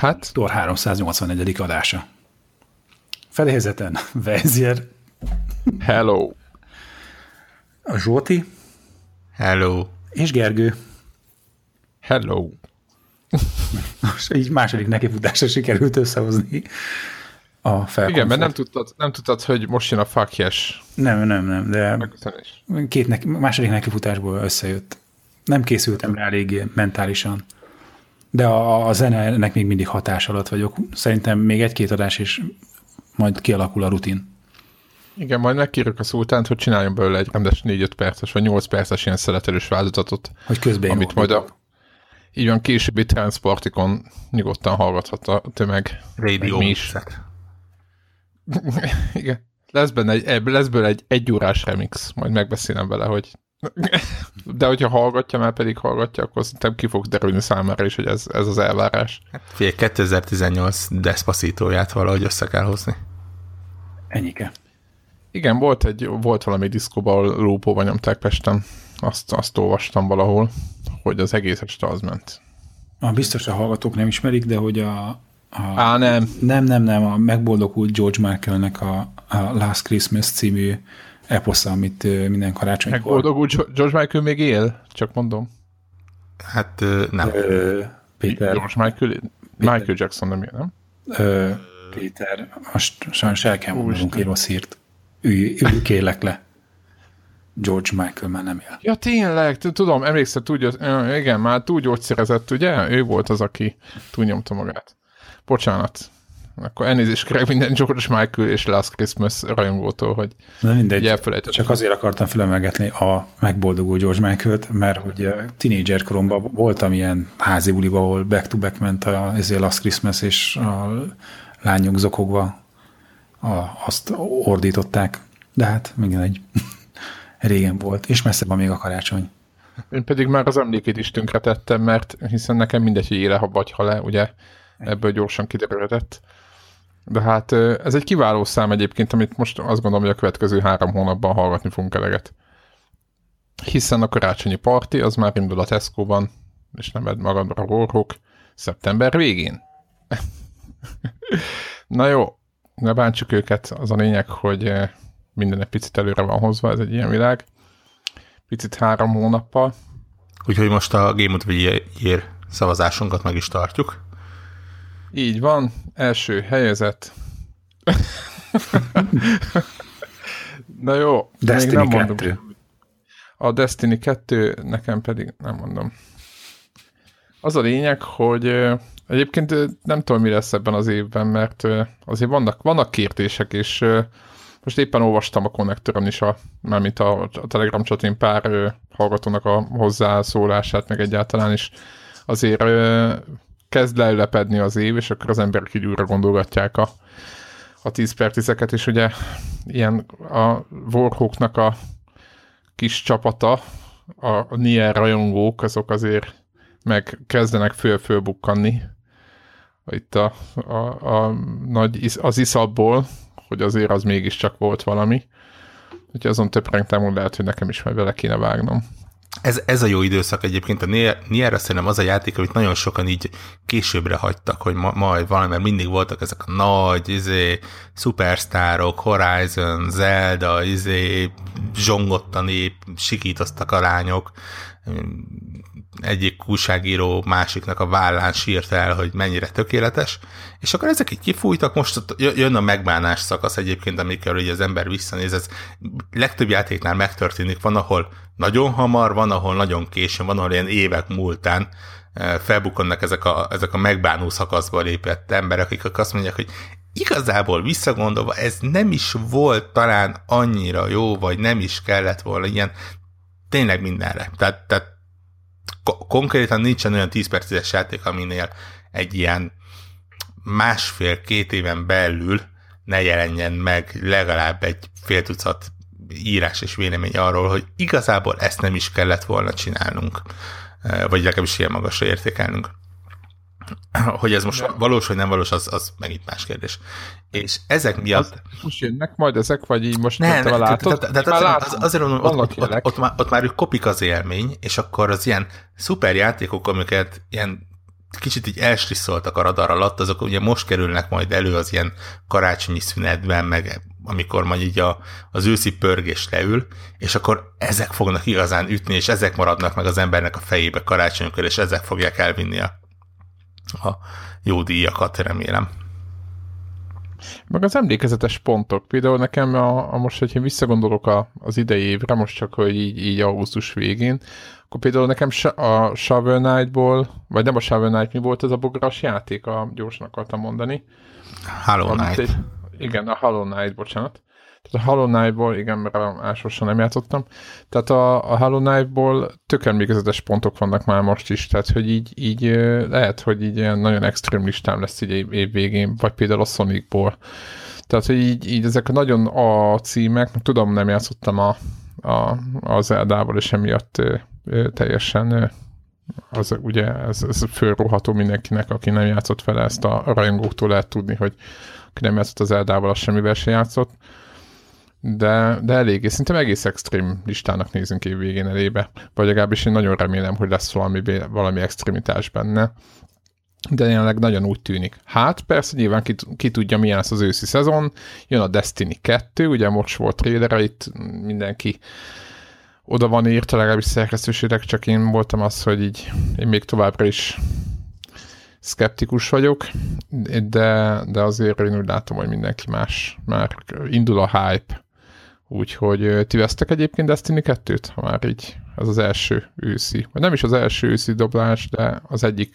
Hát? Tor 381. adása. Feléhezeten Vezér. Hello. A Zsóti. Hello. És Gergő. Hello. Most így második nekifutásra sikerült összehozni a felkonfort. Igen, mert nem tudtad, nem tudtad, hogy most jön a fuck yes. Nem, nem, nem, de két neki, második nekifutásból összejött. Nem készültem rá eléggé mentálisan. De a, a zene ennek még mindig hatás alatt vagyok. Szerintem még egy-két adás is majd kialakul a rutin. Igen, majd megkérjük a szultánt, hogy csináljon belőle egy rendes 4-5 perces, vagy 8 perces ilyen szeletelős változatot. Hogy közben Amit majd a, így van későbbi transportikon nyugodtan hallgathat a tömeg. Radio mi is. Igen. Lesz benne egy, lesz belőle egy egyórás remix, majd megbeszélem vele, hogy de hogyha hallgatja, már pedig hallgatja, akkor szerintem ki fog derülni számára is, hogy ez, ez az elvárás. Hát figyelj, 2018 Despacito-ját valahogy össze kell hozni. Ennyike. Igen, volt, egy, volt valami diszkóban, ahol lópóban nyomták Pesten. Azt, azt olvastam valahol, hogy az egész este az ment. A biztos a hallgatók nem ismerik, de hogy a, a Á, nem. Nem, nem, nem, a megboldogult George Michaelnek a, a Last Christmas című eposza, amit minden karácsonykor... Megboldogult George Michael még él? Csak mondom. Hát nem. Ö, Péter... George Michael, Michael Jackson nem él, nem? Ö, Péter, most sajnos el kell mondanunk egy rossz hírt. Ülj, ülj kélek le. George Michael már nem él. Ja, tényleg, tudom, emlékszem, tudja, igen, már túl gyógyszerezett, ugye? Ő volt az, aki túlnyomta magát. Bocsánat. Akkor elnézést kérek minden George Michael és Last Christmas rajongótól, hogy Na mindegy, csak azért akartam felemelgetni a megboldogó George Michael-t, mert hogy tínédzser koromban voltam ilyen házi buliba, ahol back-to-back ment a ezért Last Christmas, és a lányok zokogva a, azt ordították. De hát még egy régen volt, és messze van még a karácsony. Én pedig már az emlékét is tönkretettem, mert hiszen nekem mindegy, hogy éle, ha vagy ha le, ugye ebből gyorsan kiderülhetett. De hát ez egy kiváló szám egyébként, amit most azt gondolom, hogy a következő három hónapban hallgatni fogunk eleget. Hiszen a karácsonyi parti az már indul a Tesco-ban, és nem magadra Warhawk, szeptember végén. Na jó, ne bántsuk őket, az a lényeg, hogy minden egy picit előre van hozva, ez egy ilyen világ. Picit három hónappal. Úgyhogy most a Game of the Year szavazásunkat meg is tartjuk. Így van, első helyezett. Na jó, Destiny még nem 2. Mondom. A Destiny 2, nekem pedig nem mondom. Az a lényeg, hogy egyébként nem tudom, mi lesz ebben az évben, mert azért vannak, vannak kértések, és most éppen olvastam a konnektoron is, a, mármint a, a Telegram chatén pár hallgatónak a hozzászólását, meg egyáltalán is azért kezd leülepedni az év, és akkor az emberek így újra gondolgatják a, a 10 per 10 és ugye ilyen a Warhawknak a kis csapata, a, Nier rajongók, azok azért meg kezdenek föl-fölbukkanni itt a, a, a nagy, az iszabból, hogy azért az mégiscsak volt valami. Úgyhogy azon töprengtem, hogy lehet, hogy nekem is majd vele kéne vágnom ez, ez a jó időszak egyébként. A Nier szerintem az a játék, amit nagyon sokan így későbbre hagytak, hogy ma, majd valami, mert mindig voltak ezek a nagy, izé, superstárok, Horizon, Zelda, izé, zsongottani, sikítoztak a lányok, egyik újságíró másiknak a vállán sírt el, hogy mennyire tökéletes, és akkor ezek így kifújtak, most jön a megbánás szakasz egyébként, amikor ugye az ember visszanéz, ez legtöbb játéknál megtörténik, van, ahol nagyon hamar, van, ahol nagyon későn, van, ahol ilyen évek múltán felbukkannak ezek a, ezek a megbánó szakaszba lépett emberek, akik azt mondják, hogy igazából visszagondolva ez nem is volt talán annyira jó, vagy nem is kellett volna ilyen tényleg mindenre. Tehát, tehát konkrétan nincsen olyan 10 perces játék, aminél egy ilyen másfél-két éven belül ne jelenjen meg legalább egy fél tucat írás és vélemény arról, hogy igazából ezt nem is kellett volna csinálnunk, vagy legalábbis ilyen magasra értékelnünk. Hogy ez most valós, vagy nem valós, az, az megint más kérdés. És ezek miatt... Az, most jönnek majd ezek, vagy így most nem, nem, látod? Tehát, tehát az, azért mondom, ott, ott, ott, ott, már, ott már kopik az élmény, és akkor az ilyen szuper játékok, amiket ilyen kicsit így elstrisszoltak a radar alatt, azok ugye most kerülnek majd elő az ilyen karácsonyi szünetben, meg amikor majd így a, az őszi pörgés leül, és akkor ezek fognak igazán ütni, és ezek maradnak meg az embernek a fejébe karácsonykor, és ezek fogják elvinni a, a jó díjakat, remélem. Meg az emlékezetes pontok. Például nekem a, a most, hogyha visszagondolok a, az idei évre, most csak, hogy így, így augusztus végén, akkor például nekem a Shovel Knight-ból, vagy nem a Shovel Knight, mi volt ez a bogaras játék, a gyorsan akartam mondani. Hollow Knight. Egy, igen, a Hollow Knight, bocsánat. Tehát a Hollow Knight-ból, igen, mert ásossan nem játszottam. Tehát a, a Hollow Knight-ból tök emlékezetes pontok vannak már most is, tehát hogy így, így lehet, hogy így ilyen nagyon extrém listám lesz így év, végén, vagy például a Sonicból. Tehát, hogy így, így ezek nagyon a címek, tudom, nem játszottam a, a, az Zeldával, és emiatt teljesen az ugye ez, ez fölróható mindenkinek, aki nem játszott vele, ezt a rajongóktól lehet tudni, hogy aki nem játszott az Eldával, az semmivel sem játszott. De, de eléggé, szerintem egész extrém listának nézünk év végén elébe, vagy legalábbis én nagyon remélem, hogy lesz valami, valami extremitás benne, de jelenleg nagyon úgy tűnik. Hát persze nyilván ki, ki tudja, milyen lesz az őszi szezon, jön a Destiny 2, ugye most volt trailer, itt mindenki oda van írta, legalábbis szerkesztőségek, csak én voltam az, hogy így én még továbbra is szkeptikus vagyok, de, de azért én úgy látom, hogy mindenki más, már indul a hype, Úgyhogy ti vesztek egyébként Destiny 2-t, ha már így ez az első őszi, vagy nem is az első őszi doblás, de az egyik.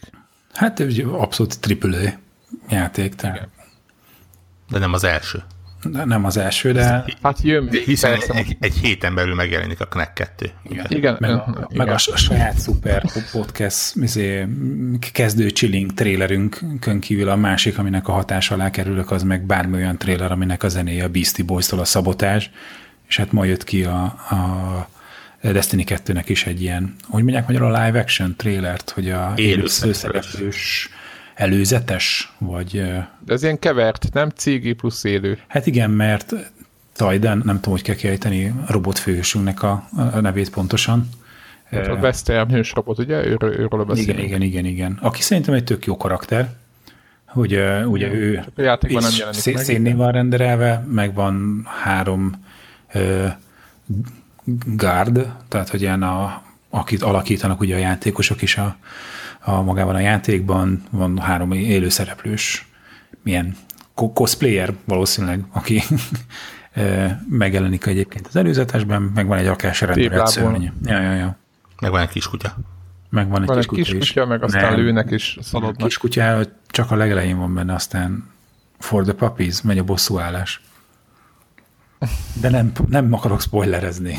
Hát abszolút AAA játék. Tehát. De nem az első. De nem az első, de... Hát jön Hiszen egy, egy, egy héten belül megjelenik a Knack 2. Igen. igen. Meg, a, igen. meg a, saját szuper podcast izé, kezdő chilling trailerünkön kívül a másik, aminek a hatás alá kerülök, az meg bármi olyan trailer, aminek a zenéje a Beastie Boys-tól a szabotás, és hát ma jött ki a, a Destiny 2-nek is egy ilyen, hogy mondják magyarul a live action trailert, hogy a élőszereplős előzetes, vagy... De ez ilyen kevert, nem CG plusz élő. Hát igen, mert Tajden, nem tudom, hogy kell kiejteni a robotfőhősünknek a, a nevét pontosan. Hát a Westerm hős robot, ugye? Őről, őről beszélünk. Igen, igen, igen, igen. Aki szerintem egy tök jó karakter, hogy uh, ugye ő a játékban nem jelenik szénné van renderelve, meg van három guard, tehát hogy ilyen a, akit alakítanak ugye a játékosok is a, a magában a játékban, van három élő szereplős, milyen cosplayer valószínűleg, aki megjelenik egyébként az előzetesben, meg van egy akás rendelt szörny. Ja, ja, ja. Meg van egy kiskutya. Meg van egy van kiskutya, egy kiskutya is. meg aztán Nem, lőnek is szaladnak. A kiskutya csak a legelején van benne, aztán for the puppies, megy a bosszúállás. De nem, nem akarok spoilerezni.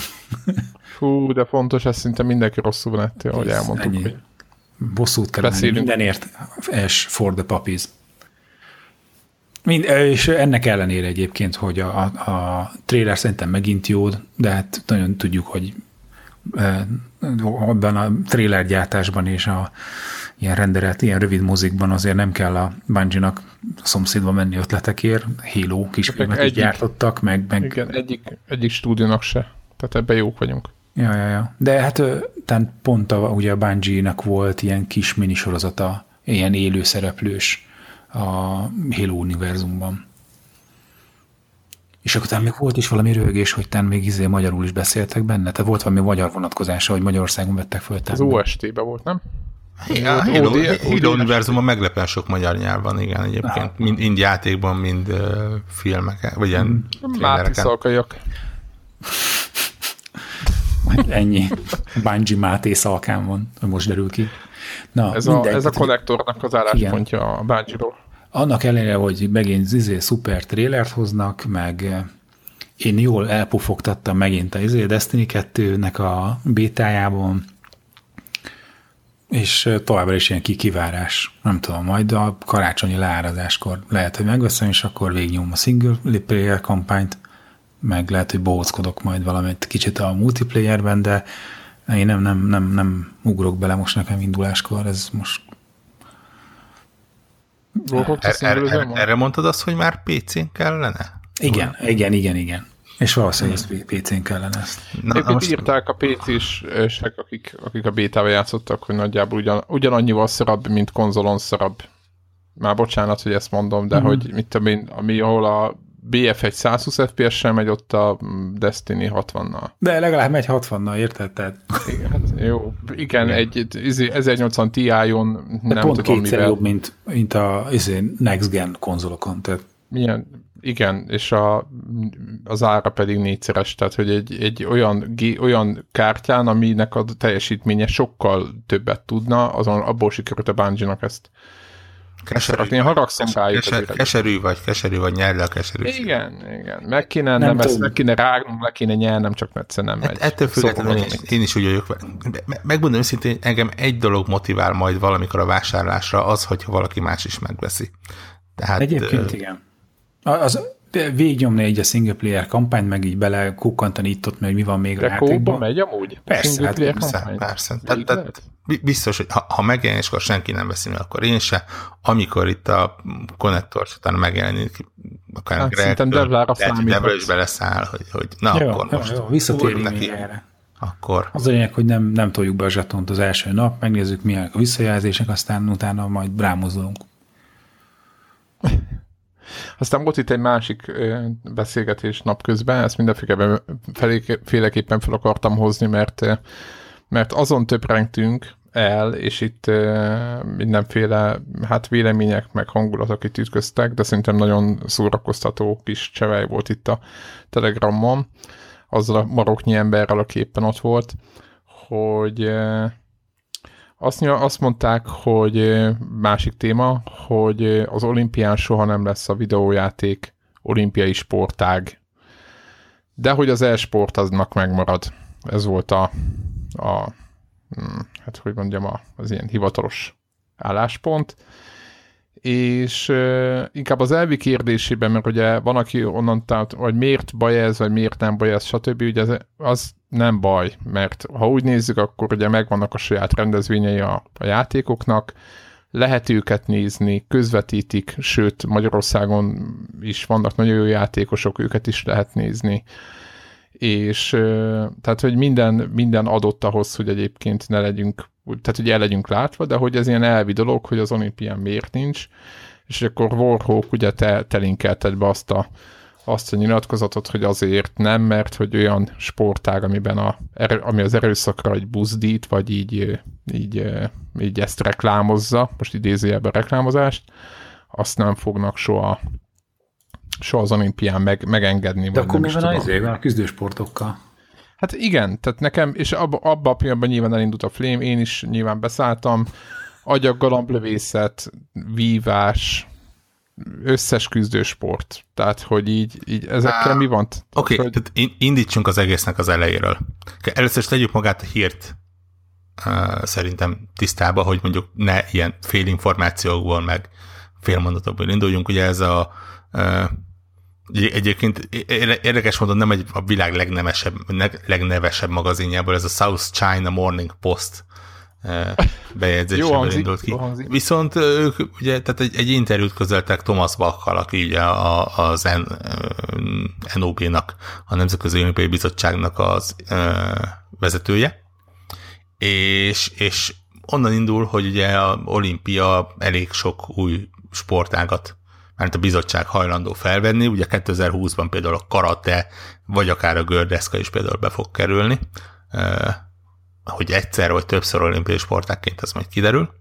Fú, de fontos, ez szinte mindenki rosszul van ettől, ahogy elmondtuk. Ennyi. Hogy Bosszút kell menni mindenért, és for the puppies. Mind, és ennek ellenére egyébként, hogy a, a, a trailer szerintem megint jó, de hát nagyon tudjuk, hogy abban a trailer gyártásban és a ilyen renderelt, ilyen rövid mozikban azért nem kell a Bungie-nak a szomszédba menni ötletekért, Halo kisfilmet is gyártottak, meg... meg igen, egyik, egyik stúdiónak se. Tehát ebben jók vagyunk. Ja, ja, ja. De hát tehát pont a, ugye a Bungie-nak volt ilyen kis minisorozata, ilyen élőszereplős a Halo univerzumban. És akkor még volt is valami rögés, hogy tán még izé magyarul is beszéltek benne? Tehát volt valami magyar vonatkozása, hogy Magyarországon vettek föl? Az OST-be volt, nem? Ja, Halo, univerzumban meglepően sok magyar nyelv van, igen, egyébként. Mind, mind játékban, mind uh, filmek, vagy ilyen hmm. Máti Ennyi. Bungie Máté szalkán van, most derül ki. Na, ez, mindegy, a, ez a konnektornak az álláspontja a bungie annak ellenére, hogy megint izé szuper trélert hoznak, meg én jól elpufogtattam megint a izé Destiny 2-nek a bétájában, és továbbra is ilyen kikivárás. Nem tudom, majd a karácsonyi leárazáskor lehet, hogy megveszem, és akkor végignyom a single player kampányt, meg lehet, hogy bohózkodok majd valamit kicsit a multiplayerben, de én nem, nem, nem, nem ugrok bele most nekem induláskor, ez most Er, er, er, erre mondtad azt, hogy már PC-n kellene? Igen, igen, igen, igen. És valószínűleg ezt PC-n kellene ezt. Na, Épp most... írták a PC-sek, akik, akik a bétával játszottak, hogy nagyjából ugyan, ugyanannyival szarabb, mint konzolon szarabb. Már bocsánat, hogy ezt mondom, de mm-hmm. hogy mit tudom én, ami, ahol a BF egy 120 FPS-sel megy, ott a Destiny 60-nal. De legalább megy 60-nal, érted? Tehát... Igen, hát jó. Igen, Igen. egy 1080 Ti-on nem pont tudom kétszer mivel... jobb, mint, mint a izé, Next Gen konzolokon. Tehát... Milyen, igen, és a, az ára pedig négyszeres, tehát hogy egy, egy olyan, olyan kártyán, aminek a teljesítménye sokkal többet tudna, azon abból sikerült a bungie ezt Keserű, én haragszom rájuk. Keser, keserű vagy, keserű vagy, nyerj le a keserű. Igen, igen. Meg kéne, nem, nem ezt meg kéne rágnom, le kéne nyernem, csak egyszer nem megy. Ettől függetlenül én, én, is úgy vagyok. Megmondom őszintén, engem egy dolog motivál majd valamikor a vásárlásra, az, hogyha valaki más is megveszi. Tehát, Egyébként uh, igen. Az, végignyomni egy a single player kampányt, meg így bele kukkantani itt ott, mert mi van még De a játékban. megy amúgy? Persze, hát, persze, persze. Tehát, tehát, biztos, hogy ha, ha megjelenik, akkor senki nem veszi meg, akkor én se. Amikor itt a konnektor utána megjelenik, akár hát, Greg, lehet, hogy is beleszáll, hogy, hogy na jó, akkor jó, most jó, visszatérjünk neki. erre. Akkor. Az a lényeg, hogy nem, nem toljuk be a zsetont az első nap, megnézzük milyenek a visszajelzések, aztán utána majd rámozdulunk. Aztán volt itt egy másik beszélgetés napközben, ezt mindenféleképpen fel akartam hozni, mert, mert azon töprengtünk el, és itt mindenféle hát vélemények meg hangulatok itt ütköztek, de szerintem nagyon szórakoztató kis csevej volt itt a Telegramon, azzal a maroknyi emberrel, aki éppen ott volt, hogy azt, azt mondták, hogy másik téma, hogy az olimpián soha nem lesz a videójáték olimpiai sportág, de hogy az e-sport aznak megmarad. Ez volt a, a hm, hát hogy mondjam, az ilyen hivatalos álláspont és uh, inkább az elvi kérdésében, mert ugye van, aki onnan tehát, hogy miért baj ez, vagy miért nem baj ez, stb. Ugye ez, az nem baj, mert ha úgy nézzük, akkor ugye megvannak a saját rendezvényei a, a játékoknak, lehet őket nézni, közvetítik, sőt Magyarországon is vannak nagyon jó játékosok, őket is lehet nézni. És tehát, hogy minden, minden adott ahhoz, hogy egyébként ne legyünk tehát hogy el legyünk látva, de hogy ez ilyen elvi dolog, hogy az olimpián miért nincs, és akkor Warhawk ugye te, te linkelted be azt a, azt a nyilatkozatot, hogy azért nem, mert hogy olyan sportág, amiben a, ami az erőszakra egy buzdít, vagy így, így, így ezt reklámozza, most idézőjelben reklámozást, azt nem fognak soha soha az olimpián meg, megengedni. De akkor mi van az a küzdősportokkal? Hát igen, tehát nekem, és abba, abba a pillanatban nyilván elindult a flame, én is nyilván beszálltam, agyak, galamblövészet, vívás, összes küzdősport. Tehát, hogy így, így ezekkel mi van? Oké, okay, hogy... tehát indítsunk az egésznek az elejéről. Először is tegyük magát a hírt uh, szerintem tisztába, hogy mondjuk ne ilyen félinformációkból, meg félmondatokból induljunk. Ugye ez a uh, Egyébként érdekes módon nem egy a világ legnemesebb, legnevesebb magazinjából, ez a South China Morning Post bejegyzéséből indult ki. Viszont ők ugye, tehát egy, egy interjút közeltek Thomas Bachal, aki ugye a, az NOB-nak, a Nemzetközi Olimpiai Bizottságnak az vezetője, és, és onnan indul, hogy ugye a olimpia elég sok új sportágat mert a bizottság hajlandó felvenni. Ugye 2020-ban például a karate, vagy akár a gördeszka is például be fog kerülni, hogy egyszer vagy többször olimpiai sportákként ez majd kiderül.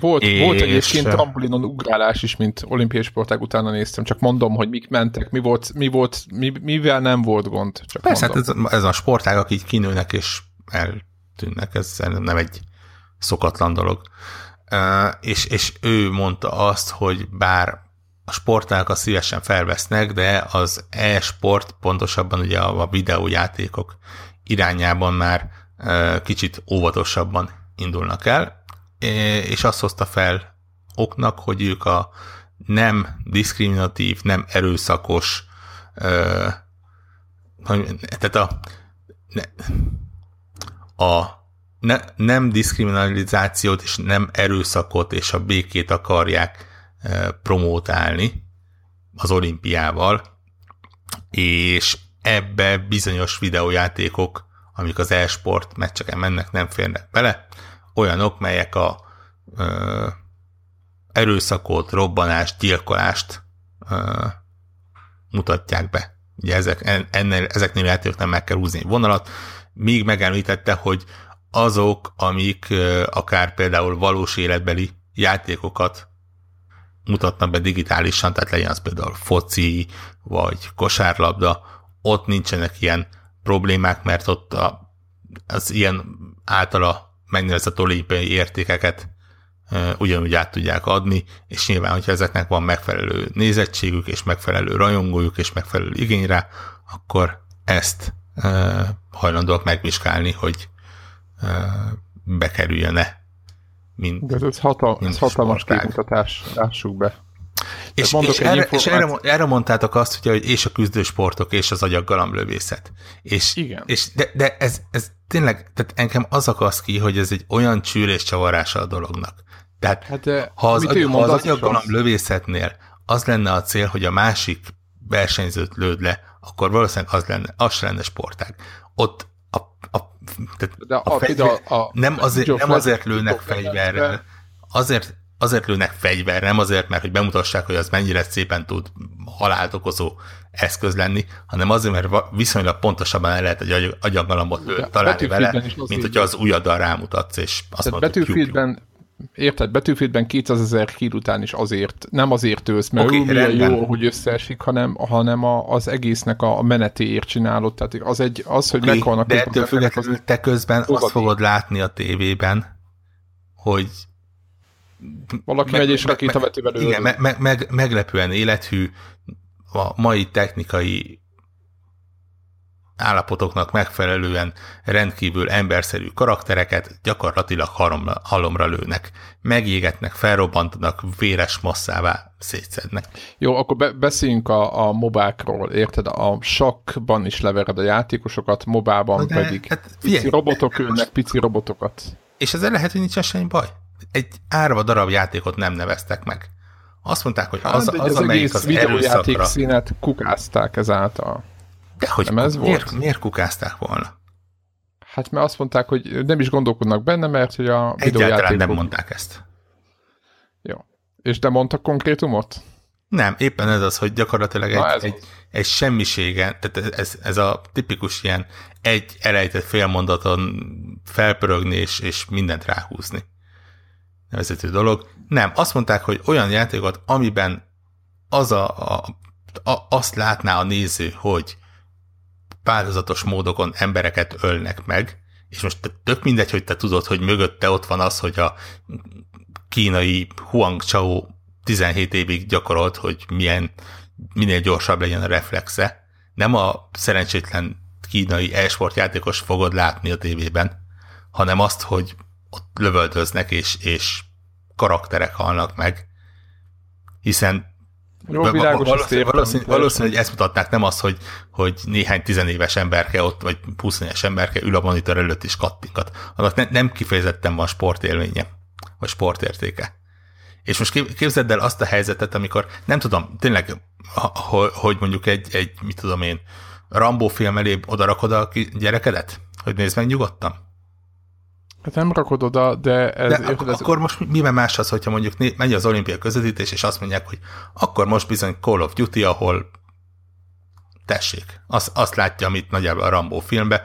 Volt, és... volt egyébként trampolinon ugrálás is, mint olimpiai sportág utána néztem, csak mondom, hogy mik mentek, mi volt, mi volt mi, mivel nem volt gond. Csak Persze, hát ez, ez a sportág, akik kinőnek és eltűnnek, ez nem egy szokatlan dolog. és, és ő mondta azt, hogy bár a sportálka szívesen felvesznek, de az e-sport, pontosabban ugye a videójátékok irányában már kicsit óvatosabban indulnak el, és azt hozta fel oknak, hogy ők a nem diszkriminatív, nem erőszakos, tehát a, a ne, nem diszkriminalizációt és nem erőszakot és a békét akarják promótálni az olimpiával, és ebbe bizonyos videójátékok, amik az e-sport meccseken mennek, nem férnek bele, olyanok, melyek a ö, erőszakot, robbanást, gyilkolást ö, mutatják be. Ugye ezek, ennél, ezeknél játékoknál meg kell húzni egy vonalat, míg megemlítette, hogy azok, amik ö, akár például valós életbeli játékokat mutatnak be digitálisan, tehát legyen az például foci, vagy kosárlabda, ott nincsenek ilyen problémák, mert ott a, az ilyen általa megnevezett olimpiai értékeket e, ugyanúgy át tudják adni, és nyilván, hogyha ezeknek van megfelelő nézettségük, és megfelelő rajongójuk, és megfelelő igény rá, akkor ezt e, hajlandóak megvizsgálni, hogy e, bekerüljön-e mint, De ez, hatal, mint ez hatalmas képmutatás, lássuk be. És, és, erre, és erre, erre mondtátok azt, hogy és a küzdősportok, és az agyaggalamlövészet. És, Igen. És de, de ez, ez tényleg, tehát engem az akasz ki, hogy ez egy olyan csűrés csavarása a dolognak. Tehát hát, ha az, agy, ha az agyaggalamlövészetnél az lenne a cél, hogy a másik versenyzőt lőd le, akkor valószínűleg az lenne, az lenne sportág. Ott tehát De a, a, fegyver, a, a, nem, azért, nem azért lőnek fegyverrel, azért, azért lőnek fegyver, nem azért, mert hogy bemutassák, hogy az mennyire szépen tud halált okozó eszköz lenni, hanem azért, mert viszonylag pontosabban el lehet egy agyaggalambot lő, találni vele, mint hogyha az ujjaddal rámutatsz, és azt mondod, Betűfildben Érted, Betűfildben 200 ezer kill után is azért, nem azért ősz, mert okay, milyen jó, hogy összeesik, hanem, hanem a, az egésznek a menetéért csinálod. Tehát az, egy, az hogy okay, meghalnak... De ettől függetlenül te közben fogad. azt fogod látni a tévében, hogy valaki meg, megy és rakétavetővel Igen, meg, meg, meglepően élethű a mai technikai állapotoknak megfelelően rendkívül emberszerű karaktereket gyakorlatilag halomra, halomra lőnek, megégetnek, felrobbantanak, véres masszává szétszednek. Jó, akkor be- beszéljünk a, a mobákról, érted? A sakban is levered a játékosokat, mobában De, pedig hát, figyelj, pici robotok ülnek, pici robotokat. És ezzel lehet, hogy nincs semmi baj. Egy árva darab játékot nem neveztek meg. Azt mondták, hogy az, hát, az, az amelyik az erőszakra... színet kukázták ezáltal. De hogy nem ez miért, volt? miért kukázták volna? Hát mert azt mondták, hogy nem is gondolkodnak benne, mert hogy a Egyáltalán nem mondták ezt. Jó. És de mondtak konkrétumot? Nem, éppen ez az, hogy gyakorlatilag egy, egy, egy, egy semmiségen, tehát ez, ez a tipikus ilyen egy elejtett félmondaton felpörögni és, és mindent ráhúzni. Nevezető dolog. Nem, azt mondták, hogy olyan játékot, amiben az a, a, a, azt látná a néző, hogy változatos módokon embereket ölnek meg, és most tök mindegy, hogy te tudod, hogy mögötte ott van az, hogy a kínai Huang Chao 17 évig gyakorolt, hogy milyen, minél gyorsabb legyen a reflexe. Nem a szerencsétlen kínai e-sport játékos fogod látni a tévében, hanem azt, hogy ott lövöldöznek, és, és karakterek halnak meg, hiszen jó, világos, valószínű, valószínű, valószínű, hogy ezt mutatnák, nem az, hogy, hogy néhány tizenéves emberke ott, vagy 20 éves emberke ül a monitor előtt is kattingat. Annak ne, nem kifejezetten van sportélménye, vagy sportértéke. És most képzeld el azt a helyzetet, amikor nem tudom, tényleg, hogy mondjuk egy, egy mit tudom én, Rambo film elé odarakod a gyerekedet? Hogy nézd meg nyugodtan? Hát nem rakod oda, de ez... De ak- ez... akkor most miben más az, hogyha mondjuk megy az olimpia közvetítés, és azt mondják, hogy akkor most bizony Call of Duty, ahol tessék, azt, azt látja, amit nagyjából a Rambo filmbe,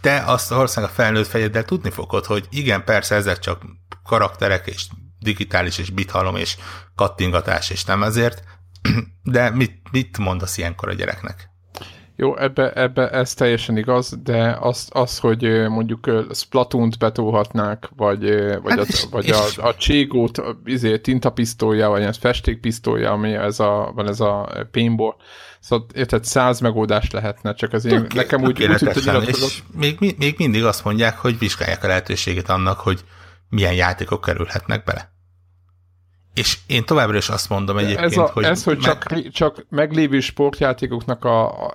te azt valószínűleg a felnőtt fejeddel tudni fogod, hogy igen, persze ezek csak karakterek, és digitális, és bithalom, és kattingatás, és nem ezért, de mit, mit mondasz ilyenkor a gyereknek? Jó, ebbe, ebbe ez teljesen igaz, de az, az hogy mondjuk Splatoon-t betolhatnák, vagy, vagy, hát az, vagy a, a Cségót, izé, tintapisztolya, vagy ez festékpisztolya, ami ez a, van ez a paintball, Szóval érted, száz megoldás lehetne, csak az én, nekem úgy, úgy tűnt, hogy és még, még mindig azt mondják, hogy vizsgálják a lehetőséget annak, hogy milyen játékok kerülhetnek bele. És én továbbra is azt mondom egyébként, ez a, hogy... Ez, hogy meg... csak, csak meglévő sportjátékoknak a, a,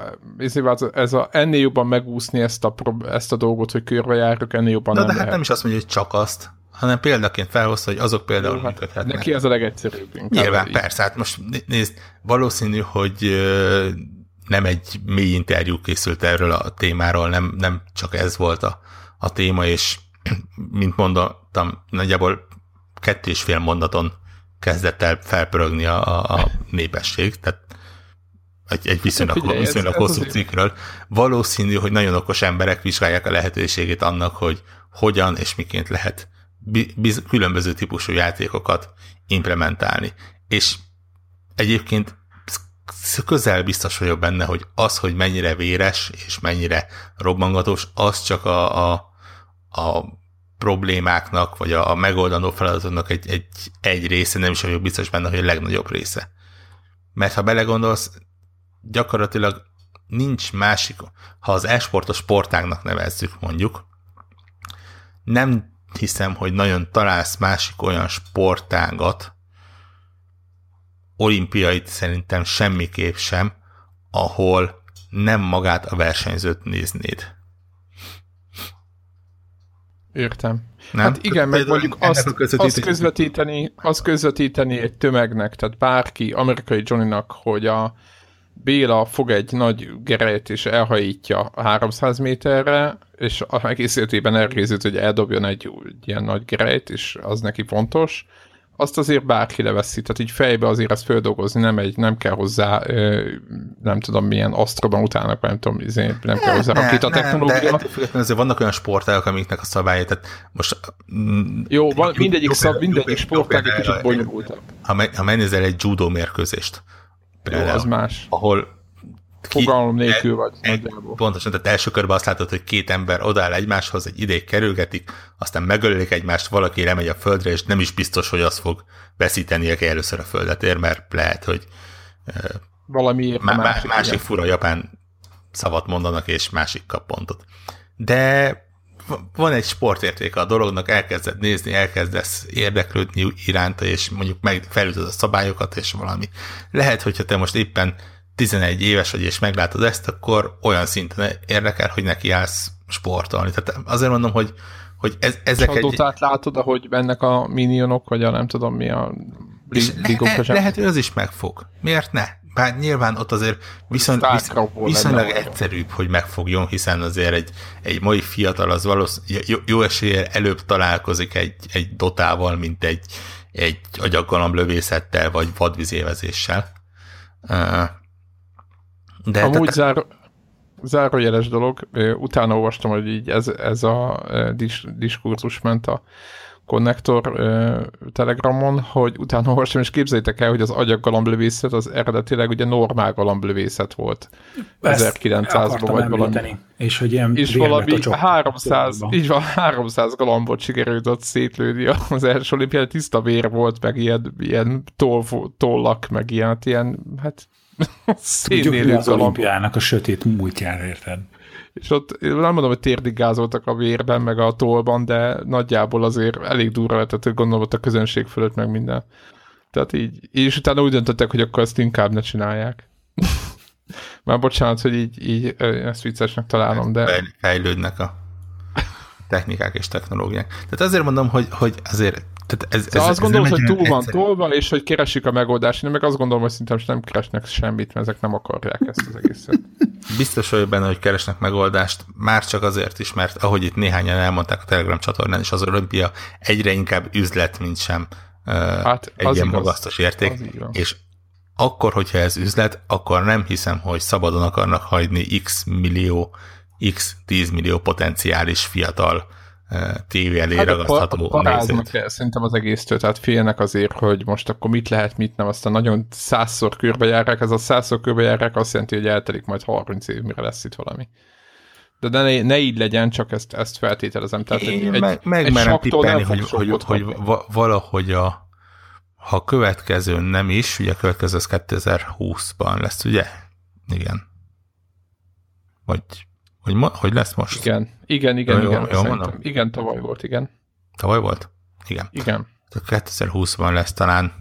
ez a ennél jobban megúszni ezt a, ezt a dolgot, hogy körbejárjuk, ennél jobban Na, nem de hát lehet. nem is azt mondja, hogy csak azt, hanem példaként felhozta, hogy azok például Jó, hát működhetnek. Neki ez a legegyszerűbb. Nyilván, persze, hát most nézd, valószínű, hogy nem egy mély interjú készült erről a témáról, nem, nem csak ez volt a, a téma, és mint mondtam, nagyjából kettő és fél mondaton kezdett el felpörögni a, a népesség, tehát egy, egy viszonylag, Figyelj, viszonylag ez, hosszú ez cikkről. Valószínű, hogy nagyon okos emberek vizsgálják a lehetőségét annak, hogy hogyan és miként lehet biz, különböző típusú játékokat implementálni. És egyébként közel biztos vagyok benne, hogy az, hogy mennyire véres és mennyire robbangatós, az csak a, a, a problémáknak, vagy a, a megoldandó feladatoknak egy, egy, egy része, nem is vagyok biztos benne, hogy a legnagyobb része. Mert ha belegondolsz, gyakorlatilag nincs másik, ha az esportos sportágnak nevezzük mondjuk, nem hiszem, hogy nagyon találsz másik olyan sportágat, olimpiait szerintem semmiképp sem, ahol nem magát a versenyzőt néznéd. Értem. Nem? Hát igen, meg mondjuk azt, azt, közvetíteni, azt közvetíteni egy tömegnek, tehát bárki, amerikai Johnnynak, hogy a Béla fog egy nagy gerejt és elhajítja 300 méterre, és a egész életében elkészült, hogy eldobjon egy ilyen nagy gerejt, és az neki fontos, azt azért bárki leveszi, tehát így fejbe azért ezt földolgozni, nem, egy, nem kell hozzá, nem tudom milyen asztroban utána, nem tudom, izé, nem kell hozzá rakéta technológia. De azért vannak olyan sportágok, amiknek a szabályai, tehát most... Mm, Jó, van, mindegyik, szab, mindegyik sportág egy kicsit bonyolultabb. Ha, ha megnézel egy judo mérkőzést, Jó, az más. Ahol Fogalom nélkül vagy. Egy, pontosan, tehát első körben azt látod, hogy két ember odáll egymáshoz, egy ideig kerülgetik, aztán megölik egymást, valaki lemegy a földre, és nem is biztos, hogy az fog veszíteni, aki először a földet ér, mert lehet, hogy valami má- másik, másik fura japán szavat mondanak, és másik kap pontot. De van egy sportértéke a dolognak, elkezded nézni, elkezdesz érdeklődni iránta, és mondjuk meg felütöd a szabályokat, és valami. Lehet, hogyha te most éppen 11 éves vagy, és meglátod ezt, akkor olyan szinten érdekel, hogy neki állsz sportolni. Tehát azért mondom, hogy, hogy ez, ezek és egy... látod, ahogy mennek a minionok, vagy a nem tudom mi a ligok. Le, le, lehet, hogy az is megfog. Miért ne? Bár nyilván ott azért viszony, visz, viszonylag egyszerűbb, hogy megfogjon, hiszen azért egy, egy mai fiatal az valószínűleg jó, jó eséllyel előbb találkozik egy, egy dotával, mint egy, egy agyaggalamlövészettel, vagy vadvizévezéssel. De Amúgy te... zár, zárójeles dolog, utána olvastam, hogy így ez, ez a dis, diskurzus ment a konnektor telegramon, hogy utána olvastam, és képzeljétek el, hogy az agyaggalamblövészet az eredetileg ugye normál galamblövészet volt. 1900-ban vagy valami. És hogy ilyen és valami 300, így van, 300 galambot sikerült ott szétlőni az első olimpián, tiszta vér volt, meg ilyen, ilyen toll, tollak, meg ilyen, hát ilyen, hát Tudjuk, az olimpiának a sötét múltjára, érted? És ott nem mondom, hogy térdigázoltak a vérben, meg a tollban, de nagyjából azért elég durva lehetett, hogy gondolom ott a közönség fölött, meg minden. Tehát így, és utána úgy döntöttek, hogy akkor ezt inkább ne csinálják. Már bocsánat, hogy így, így ezt viccesnek találom, de... Fejlődnek a technikák és technológiák. Tehát azért mondom, hogy, hogy azért tehát ez, ez, azt gondolom, hogy túl van tolva, és hogy keresik a megoldást. Én meg azt gondolom, hogy szinte nem keresnek semmit, mert ezek nem akarják ezt az egészet. Biztos vagyok benne, hogy keresnek megoldást, már csak azért is, mert ahogy itt néhányan elmondták a Telegram csatornán is, az olimpia egyre inkább üzlet, mint sem hát, egy ilyen magasztos érték. És akkor, hogyha ez üzlet, akkor nem hiszem, hogy szabadon akarnak hagyni x millió, x 10 millió potenciális fiatal tévé elé hát ragasztható paráznak el szerintem az egésztől, tehát félnek azért, hogy most akkor mit lehet, mit nem, aztán nagyon százszor körbejárják, ez a százszor körbejárják azt jelenti, hogy eltelik majd 30 év, mire lesz itt valami. De, ne, ne így legyen, csak ezt, ezt feltételezem. Tehát Én egy, meg, meg egy merem tippelni, hogy, hogy, hogy, hogy valahogy a, ha a következő nem is, ugye a következő az 2020-ban lesz, ugye? Igen. Vagy, hogy, ma, hogy lesz most? Igen, igen, igen, jó, igen. Jó, mondom? Igen, tavaly volt, igen. Tavaly volt? Igen. Igen. Tehát 2020-ban lesz talán,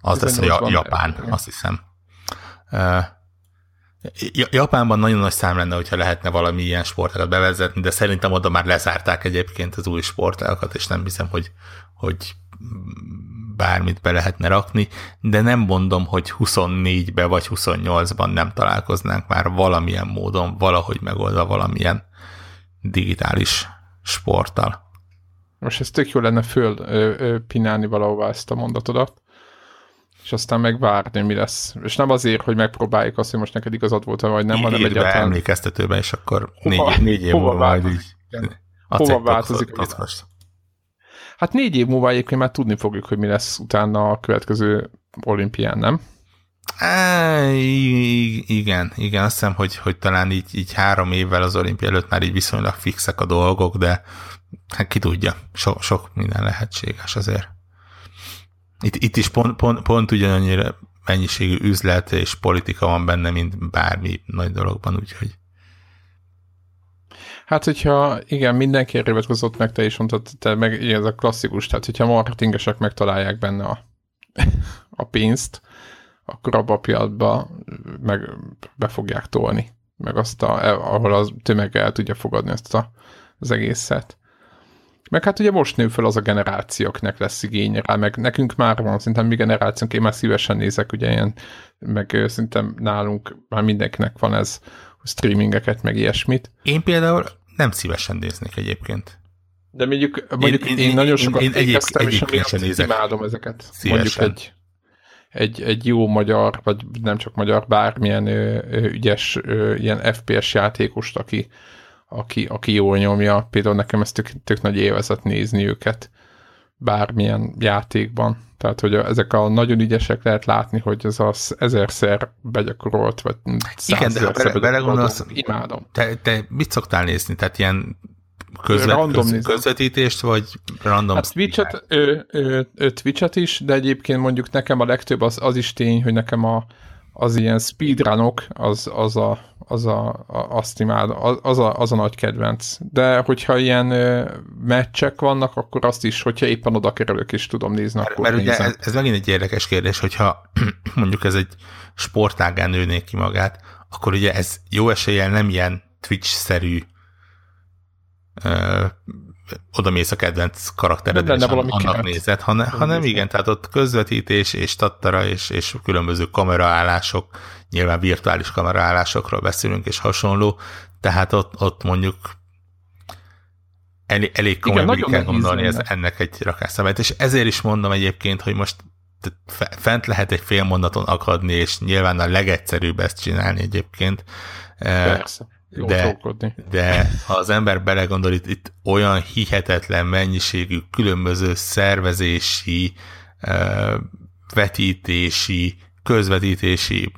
az lesz a Japán, igen. azt hiszem. Uh, Japánban nagyon nagy szám lenne, hogyha lehetne valami ilyen sportágat bevezetni, de szerintem oda már lezárták egyébként az új sportágakat, és nem hiszem, hogy, hogy bármit be lehetne rakni, de nem mondom, hogy 24-be vagy 28-ban nem találkoznánk már valamilyen módon, valahogy megoldva valamilyen digitális sporttal. Most ez tök jó lenne föl ö, ö, pinálni valahová ezt a mondatodat, és aztán megvárni, mi lesz. És nem azért, hogy megpróbáljuk azt, hogy most neked igazad volt, vagy nem, hanem egyáltalán... emlékeztetőben, és akkor hova, négy, négy év múlva majd így... Hova változik? Most. Hát négy év múlva egyébként már tudni fogjuk, hogy mi lesz utána a következő olimpián, nem? É, igen, igen, azt hiszem, hogy, hogy talán így, így három évvel az olimpia előtt már így viszonylag fixek a dolgok, de hát ki tudja, so, sok minden lehetséges azért. Itt, itt is pont, pont, pont ugyanannyira mennyiségű üzlet és politika van benne, mint bármi nagy dologban, úgyhogy Hát, hogyha igen, mindenki erre vetkozott meg, te is mondtad, te meg igen, ez a klasszikus, tehát hogyha marketingesek megtalálják benne a, a pénzt, akkor abba a piacba meg be fogják tolni, meg azt, a, ahol az tömeg el tudja fogadni ezt a, az egészet. Meg hát ugye most nő fel az a generációknek lesz igénye rá, meg nekünk már van, szerintem mi generációnk, én már szívesen nézek, ugye ilyen, meg szerintem nálunk már mindenkinek van ez, streamingeket, meg ilyesmit. Én például nem szívesen néznék egyébként. De mondjuk, mondjuk én, én, én nagyon sokat én, én egyéb, és sem nézek. imádom ezeket. Szívesen. Mondjuk egy, egy, egy jó magyar, vagy nem csak magyar, bármilyen ö, ö, ügyes ö, ilyen FPS játékost, aki, aki, aki jól nyomja. Például nekem ez tök, tök nagy évezet nézni őket bármilyen játékban. Tehát, hogy ezek a nagyon ügyesek lehet látni, hogy ez az ezerszer begyakorolt, vagy Igen, de ha bele, belegondolsz, imádom. Te, te mit szoktál nézni? Tehát ilyen közvet, random köz, közvetítést, vagy random hát Twitch-et, ö, ö, ö, Twitch-et is, de egyébként mondjuk nekem a legtöbb az, az is tény, hogy nekem a, az ilyen speedrunok, az, az, a, az a, a, azt imád, az, a, az a nagy kedvenc. De hogyha ilyen ö, meccsek vannak, akkor azt is, hogyha éppen oda kerülök és tudom nézni, mert, akkor Mert nézem. ugye ez, ez megint egy érdekes kérdés, hogyha mondjuk ez egy sportágán nőnék ki magát, akkor ugye ez jó eséllyel nem ilyen Twitch-szerű oda mész a kedvenc karaktered, és annak keret. nézed, hanem, hanem igen, tehát ott közvetítés és tattara és, és különböző kameraállások, nyilván virtuális kameraállásokról beszélünk és hasonló, tehát ott, ott mondjuk elég, elég komolyan kell gondolni ez, ennek egy rakásszabályt, és ezért is mondom egyébként, hogy most fent lehet egy fél mondaton akadni, és nyilván a legegyszerűbb ezt csinálni egyébként. Persze de, de ha az ember belegondol, itt, itt olyan hihetetlen mennyiségű különböző szervezési, vetítési, közvetítési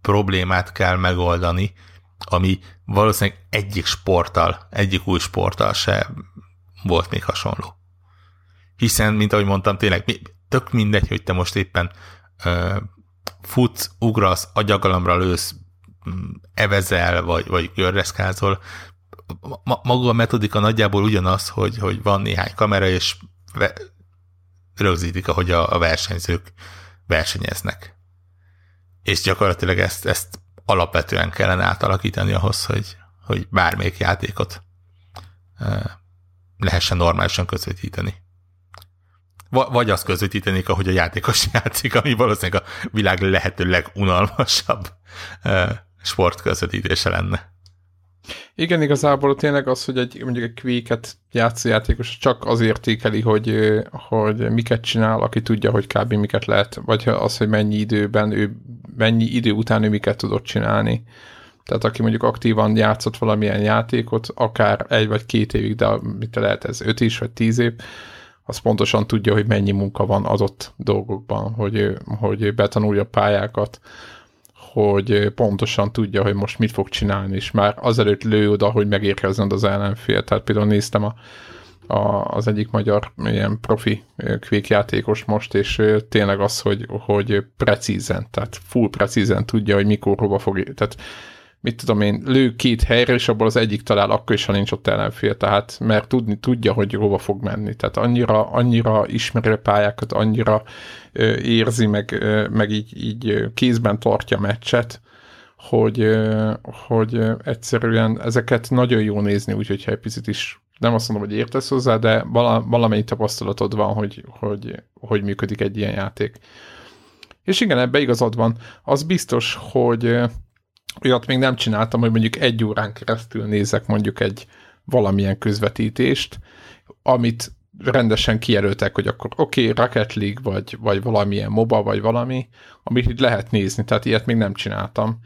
problémát kell megoldani, ami valószínűleg egyik sporttal, egyik új sporttal se volt még hasonló. Hiszen, mint ahogy mondtam, tényleg tök mindegy, hogy te most éppen uh, futsz, ugrasz, agyagalomra lősz, evezel, vagy, vagy görreszkázol, ma, maga a metodika nagyjából ugyanaz, hogy, hogy van néhány kamera, és ve, rögzítik, ahogy a, a versenyzők versenyeznek. És gyakorlatilag ezt, ezt alapvetően kellene átalakítani ahhoz, hogy, hogy bármelyik játékot lehessen normálisan közvetíteni. Vagy azt közvetítenék, ahogy a játékos játszik, ami valószínűleg a világ lehető legunalmasabb e, sportközvetítése lenne. Igen, igazából tényleg az, hogy egy, mondjuk egy Quake-et játszó játékos csak az értékeli, hogy, hogy miket csinál, aki tudja, hogy kb. miket lehet, vagy az, hogy mennyi időben ő, mennyi idő után ő miket tudott csinálni. Tehát aki mondjuk aktívan játszott valamilyen játékot, akár egy vagy két évig, de mit lehet ez, öt is, vagy tíz év, az pontosan tudja, hogy mennyi munka van adott dolgokban, hogy, hogy betanulja pályákat, hogy pontosan tudja, hogy most mit fog csinálni, és már azelőtt lő oda, hogy megérkezzen az ellenfél. Tehát például néztem a, a, az egyik magyar ilyen profi kvékjátékos most, és tényleg az, hogy, hogy precízen, tehát full precízen tudja, hogy mikor hova fog, tehát mit tudom én, lő két helyre, és abból az egyik talál akkor is, ha nincs ott ellenfél, tehát mert tudni, tudja, hogy hova fog menni. Tehát annyira, annyira ismeri a pályákat, annyira ö, érzi, meg, ö, meg így, így kézben tartja a meccset, hogy, ö, hogy egyszerűen ezeket nagyon jó nézni, úgyhogy egy picit is nem azt mondom, hogy értesz hozzá, de vala, valamennyi tapasztalatod van, hogy, hogy, hogy működik egy ilyen játék. És igen, ebbe igazad van. Az biztos, hogy olyat még nem csináltam, hogy mondjuk egy órán keresztül nézek mondjuk egy valamilyen közvetítést, amit rendesen kijelöltek, hogy akkor oké, okay, Rocket League, vagy, vagy valamilyen MOBA, vagy valami, amit itt lehet nézni, tehát ilyet még nem csináltam.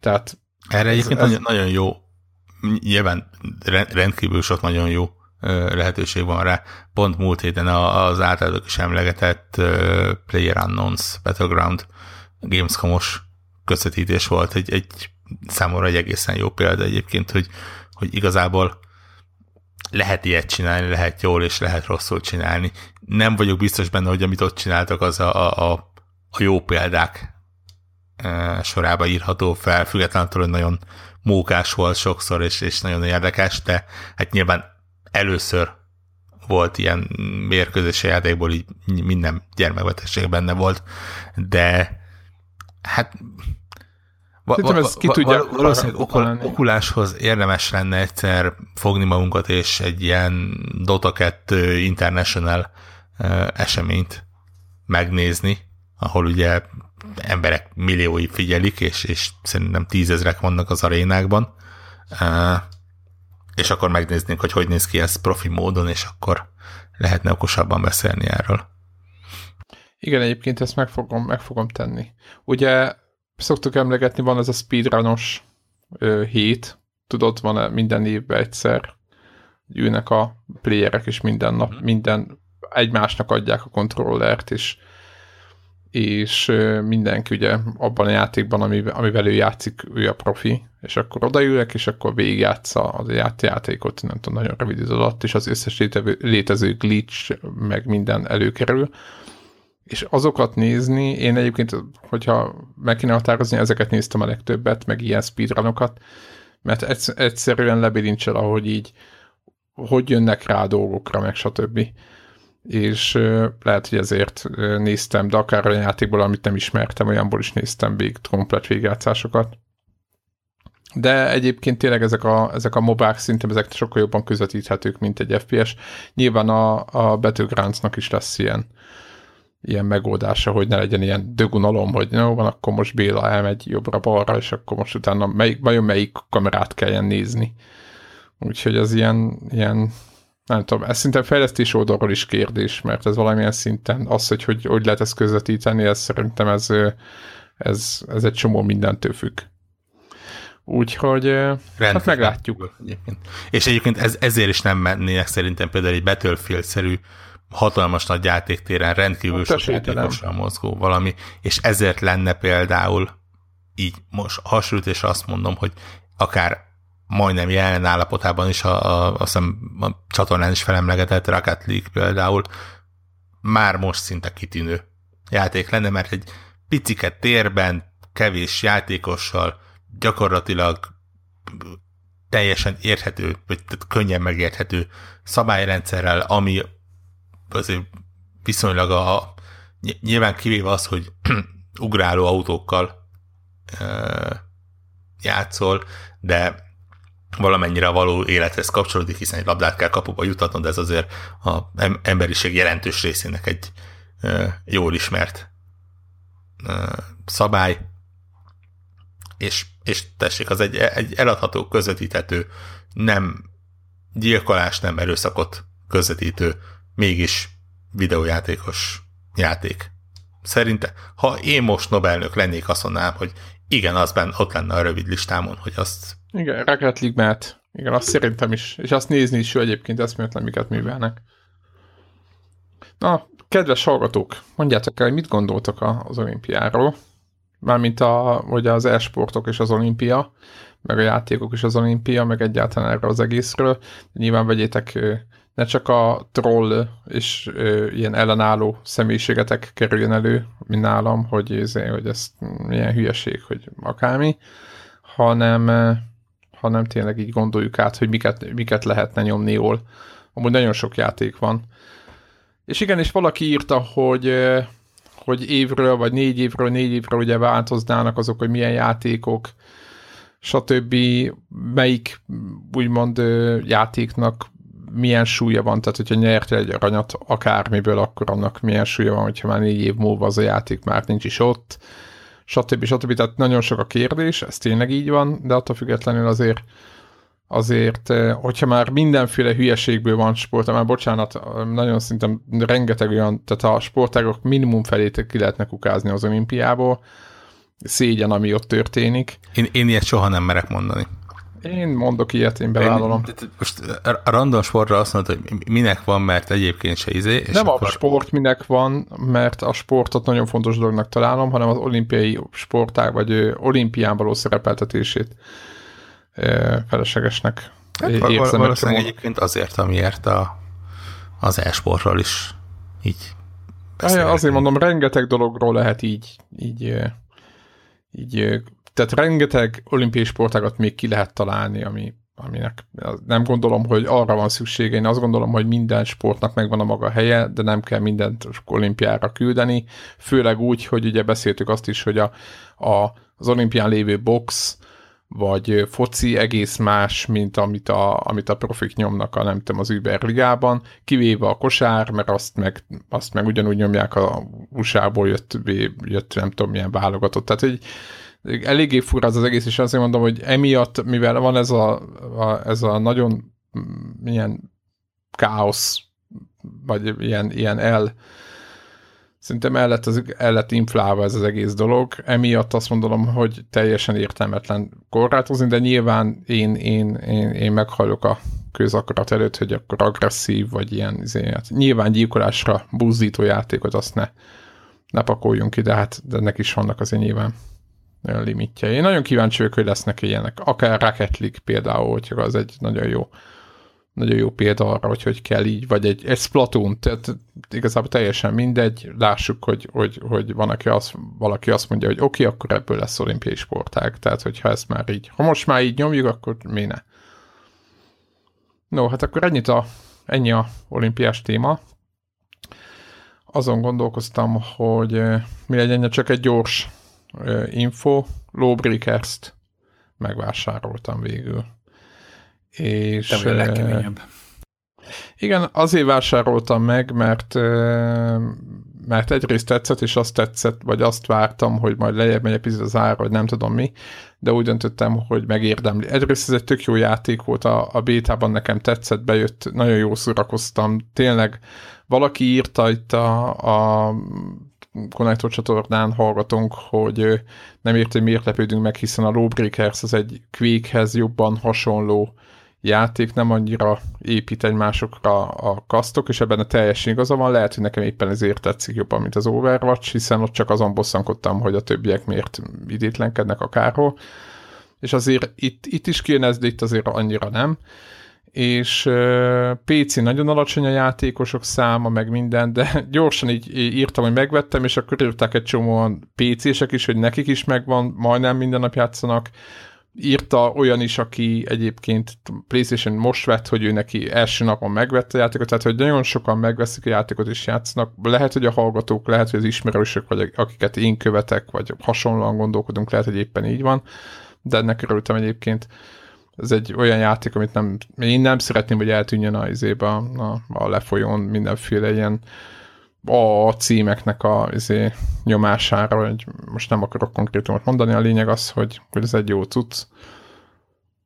Tehát Erre egyébként ez... Nagyon, nagyon jó, nyilván rendkívül sok nagyon jó lehetőség van rá. Pont múlt héten az általában is emlegetett Player Unknowns Battleground Gamescom-os közvetítés volt, egy, egy számomra egy egészen jó példa egyébként, hogy, hogy igazából lehet ilyet csinálni, lehet jól és lehet rosszul csinálni. Nem vagyok biztos benne, hogy amit ott csináltak, az a, a, a jó példák e, sorába írható fel, függetlenül hogy nagyon mókás volt sokszor, és, és nagyon érdekes, de hát nyilván először volt ilyen mérkőzés játékból, így minden gyermekbetegség benne volt, de hát Va, va, ez ki tudja valószínűleg okul, okuláshoz érdemes lenne egyszer fogni magunkat, és egy ilyen Dota 2 International eseményt megnézni, ahol ugye emberek milliói figyelik, és, és szerintem tízezrek vannak az arénákban, és akkor megnéznénk, hogy hogy néz ki ez profi módon, és akkor lehetne okosabban beszélni erről. Igen, egyébként ezt meg fogom, meg fogom tenni. Ugye szoktuk emlegetni, van ez a speedrunos ö, hét, tudod, van -e minden évben egyszer, ülnek a playerek, és minden nap, mhm. minden egymásnak adják a kontrollert, és, és mindenki ugye abban a játékban, amivel ő játszik, ő a profi, és akkor odaülnek, és akkor végigjátsza az játékot, nem tudom, nagyon rövid idő alatt, és az összes létező glitch, meg minden előkerül, és azokat nézni, én egyébként, hogyha meg kéne határozni, ezeket néztem a legtöbbet, meg ilyen speedrunokat, mert egyszerűen lebilincsel, ahogy így, hogy jönnek rá a dolgokra, meg stb. És lehet, hogy ezért néztem, de akár olyan játékból, amit nem ismertem, olyanból is néztem végig komplet végigjátszásokat. De egyébként tényleg ezek a, ezek a mobák szerintem ezek sokkal jobban közvetíthetők, mint egy FPS. Nyilván a, a Battlegrounds-nak is lesz ilyen ilyen megoldása, hogy ne legyen ilyen dögunalom, hogy jó, van, akkor most Béla elmegy jobbra-balra, és akkor most utána melyik, vajon melyik kamerát kelljen nézni. Úgyhogy ez ilyen, ilyen nem tudom, ez szinte fejlesztés oldalról is kérdés, mert ez valamilyen szinten az, hogy hogy, hogy lehet ezt közvetíteni, ez szerintem ez, ez, ez egy csomó mindentől függ. Úgyhogy Rendben. hát meglátjuk. Egyébként. És egyébként ez, ezért is nem mennének szerintem például egy Battlefield-szerű hatalmas nagy játéktéren rendkívül sok játékossal mozgó valami, és ezért lenne például így most hasonlítésre azt mondom, hogy akár majdnem jelen állapotában is, a, a, azt hiszem a csatornán is felemlegetett Rocket League például, már most szinte kitűnő játék lenne, mert egy piciket térben, kevés játékossal, gyakorlatilag teljesen érthető, vagy könnyen megérthető szabályrendszerrel, ami azért viszonylag a, nyilván kivéve az, hogy ugráló autókkal játszol, de valamennyire a való élethez kapcsolódik, hiszen egy labdát kell kapuba jutatnod, ez azért a emberiség jelentős részének egy jól ismert szabály, és, és tessék, az egy, egy eladható, közvetíthető, nem gyilkolás, nem erőszakot közvetítő mégis videójátékos játék. Szerinte, ha én most Nobelnök lennék, azt mondanám, hogy Igen, az benne, ott lenne a rövid listámon, hogy azt... Igen, Rocket League. Igen, azt szerintem is. És azt nézni is jó egyébként eszméletlen, miket művelnek. Na, kedves hallgatók, mondjátok el, hogy mit gondoltok az olimpiáról. Mármint a, hogy az e-sportok és az olimpia, meg a játékok és az olimpia, meg egyáltalán erről az egészről. Nyilván vegyétek ne csak a troll és ö, ilyen ellenálló személyiségetek kerüljön elő, mint nálam, hogy, ez, hogy ez milyen hülyeség, hogy akármi, hanem, hanem tényleg így gondoljuk át, hogy miket, miket lehetne nyomni jól. Amúgy nagyon sok játék van. És igen, és valaki írta, hogy hogy évről, vagy négy évről, négy évről ugye változnának azok, hogy milyen játékok, stb. melyik úgymond játéknak milyen súlya van, tehát hogyha nyert egy aranyat akármiből, akkor annak milyen súlya van, hogyha már négy év múlva az a játék már nincs is ott, stb. stb. Tehát nagyon sok a kérdés, ez tényleg így van, de attól függetlenül azért azért, hogyha már mindenféle hülyeségből van sport, már bocsánat, nagyon szerintem rengeteg olyan, tehát a sportágok minimum felét ki lehetnek ukázni az olimpiából, szégyen, ami ott történik. Én, én ilyet soha nem merek mondani. Én mondok ilyet, én bevállalom. Én, most a random sportra azt mondod, hogy minek van, mert egyébként se izé. És nem akkor... a sport minek van, mert a sportot nagyon fontos dolognak találom, hanem az olimpiai sportág, vagy olimpián való szerepeltetését feleslegesnek hát, érzem. Valószínűleg egyébként azért, amiért a, az e-sportról is így Ja, azért mondom, rengeteg dologról lehet így, így, így tehát rengeteg olimpiai sportágat még ki lehet találni, ami, aminek nem gondolom, hogy arra van szüksége. Én azt gondolom, hogy minden sportnak megvan a maga helye, de nem kell mindent olimpiára küldeni. Főleg úgy, hogy ugye beszéltük azt is, hogy a, a, az olimpián lévő box, vagy foci egész más, mint amit a, amit a profik nyomnak a nem tudom, az Uber ligában, kivéve a kosár, mert azt meg, azt meg ugyanúgy nyomják a USA-ból jött, jött nem tudom milyen válogatott. Tehát, hogy eléggé fura az az egész, és azért mondom, hogy emiatt, mivel van ez a, a, ez a nagyon milyen káosz, vagy ilyen, ilyen el, szerintem el lett, az, el lett inflálva ez az egész dolog, emiatt azt mondom, hogy teljesen értelmetlen korlátozni, de nyilván én, én, én, én meghallok a közakarat előtt, hogy akkor agresszív, vagy ilyen, izé, hát nyilván gyilkolásra buzdító játékot azt ne, ne pakoljunk ki, de hát de ennek is vannak azért nyilván limitje. Én nagyon kíváncsi vagyok, hogy lesznek ilyenek. Akár Rocket League például, hogyha az egy nagyon jó nagyon jó példa arra, hogy hogy kell így, vagy egy, egy Splatoon, tehát igazából teljesen mindegy, lássuk, hogy, hogy, hogy van, aki azt, valaki azt mondja, hogy oké, okay, akkor ebből lesz olimpiai sportág, tehát hogyha ezt már így, ha most már így nyomjuk, akkor mi ne. No, hát akkor ennyit a, ennyi a olimpiás téma. Azon gondolkoztam, hogy mi legyen csak egy gyors info, Lawbreakers-t megvásároltam végül. És, Te vagy a legkeményebb. Igen, azért vásároltam meg, mert mert egyrészt tetszett, és azt tetszett, vagy azt vártam, hogy majd lejjebb megy egy picit az ára, vagy nem tudom mi, de úgy döntöttem, hogy megérdemli. Egyrészt ez egy tök jó játék volt, a, a bétában nekem tetszett, bejött, nagyon jó szórakoztam. Tényleg valaki írta itt a, a Connector csatornán hallgatunk, hogy nem értem, hogy miért lepődünk meg, hiszen a Lawbreakers az egy Quakehez jobban hasonló játék, nem annyira épít egymásokra a kasztok, és ebben a teljesen igaza van, lehet, hogy nekem éppen ezért tetszik jobban, mint az Overwatch, hiszen ott csak azon bosszankodtam, hogy a többiek miért idétlenkednek akárhol, és azért itt, itt is kéne ez, de itt azért annyira nem és PC nagyon alacsony a játékosok száma, meg minden, de gyorsan így írtam, hogy megvettem, és akkor írták egy csomóan PC-sek is, hogy nekik is megvan, majdnem minden nap játszanak. Írta olyan is, aki egyébként PlayStation most vett, hogy ő neki első napon megvette a játékot, tehát hogy nagyon sokan megveszik a játékot és játszanak. Lehet, hogy a hallgatók, lehet, hogy az ismerősök, vagy akiket én követek, vagy hasonlóan gondolkodunk, lehet, hogy éppen így van, de ennek örültem egyébként ez egy olyan játék, amit nem, én nem szeretném, hogy eltűnjön a, izébe, a, a lefolyón mindenféle ilyen a címeknek a izé, nyomására, hogy most nem akarok konkrétumot mondani, a lényeg az, hogy, hogy ez egy jó cucc.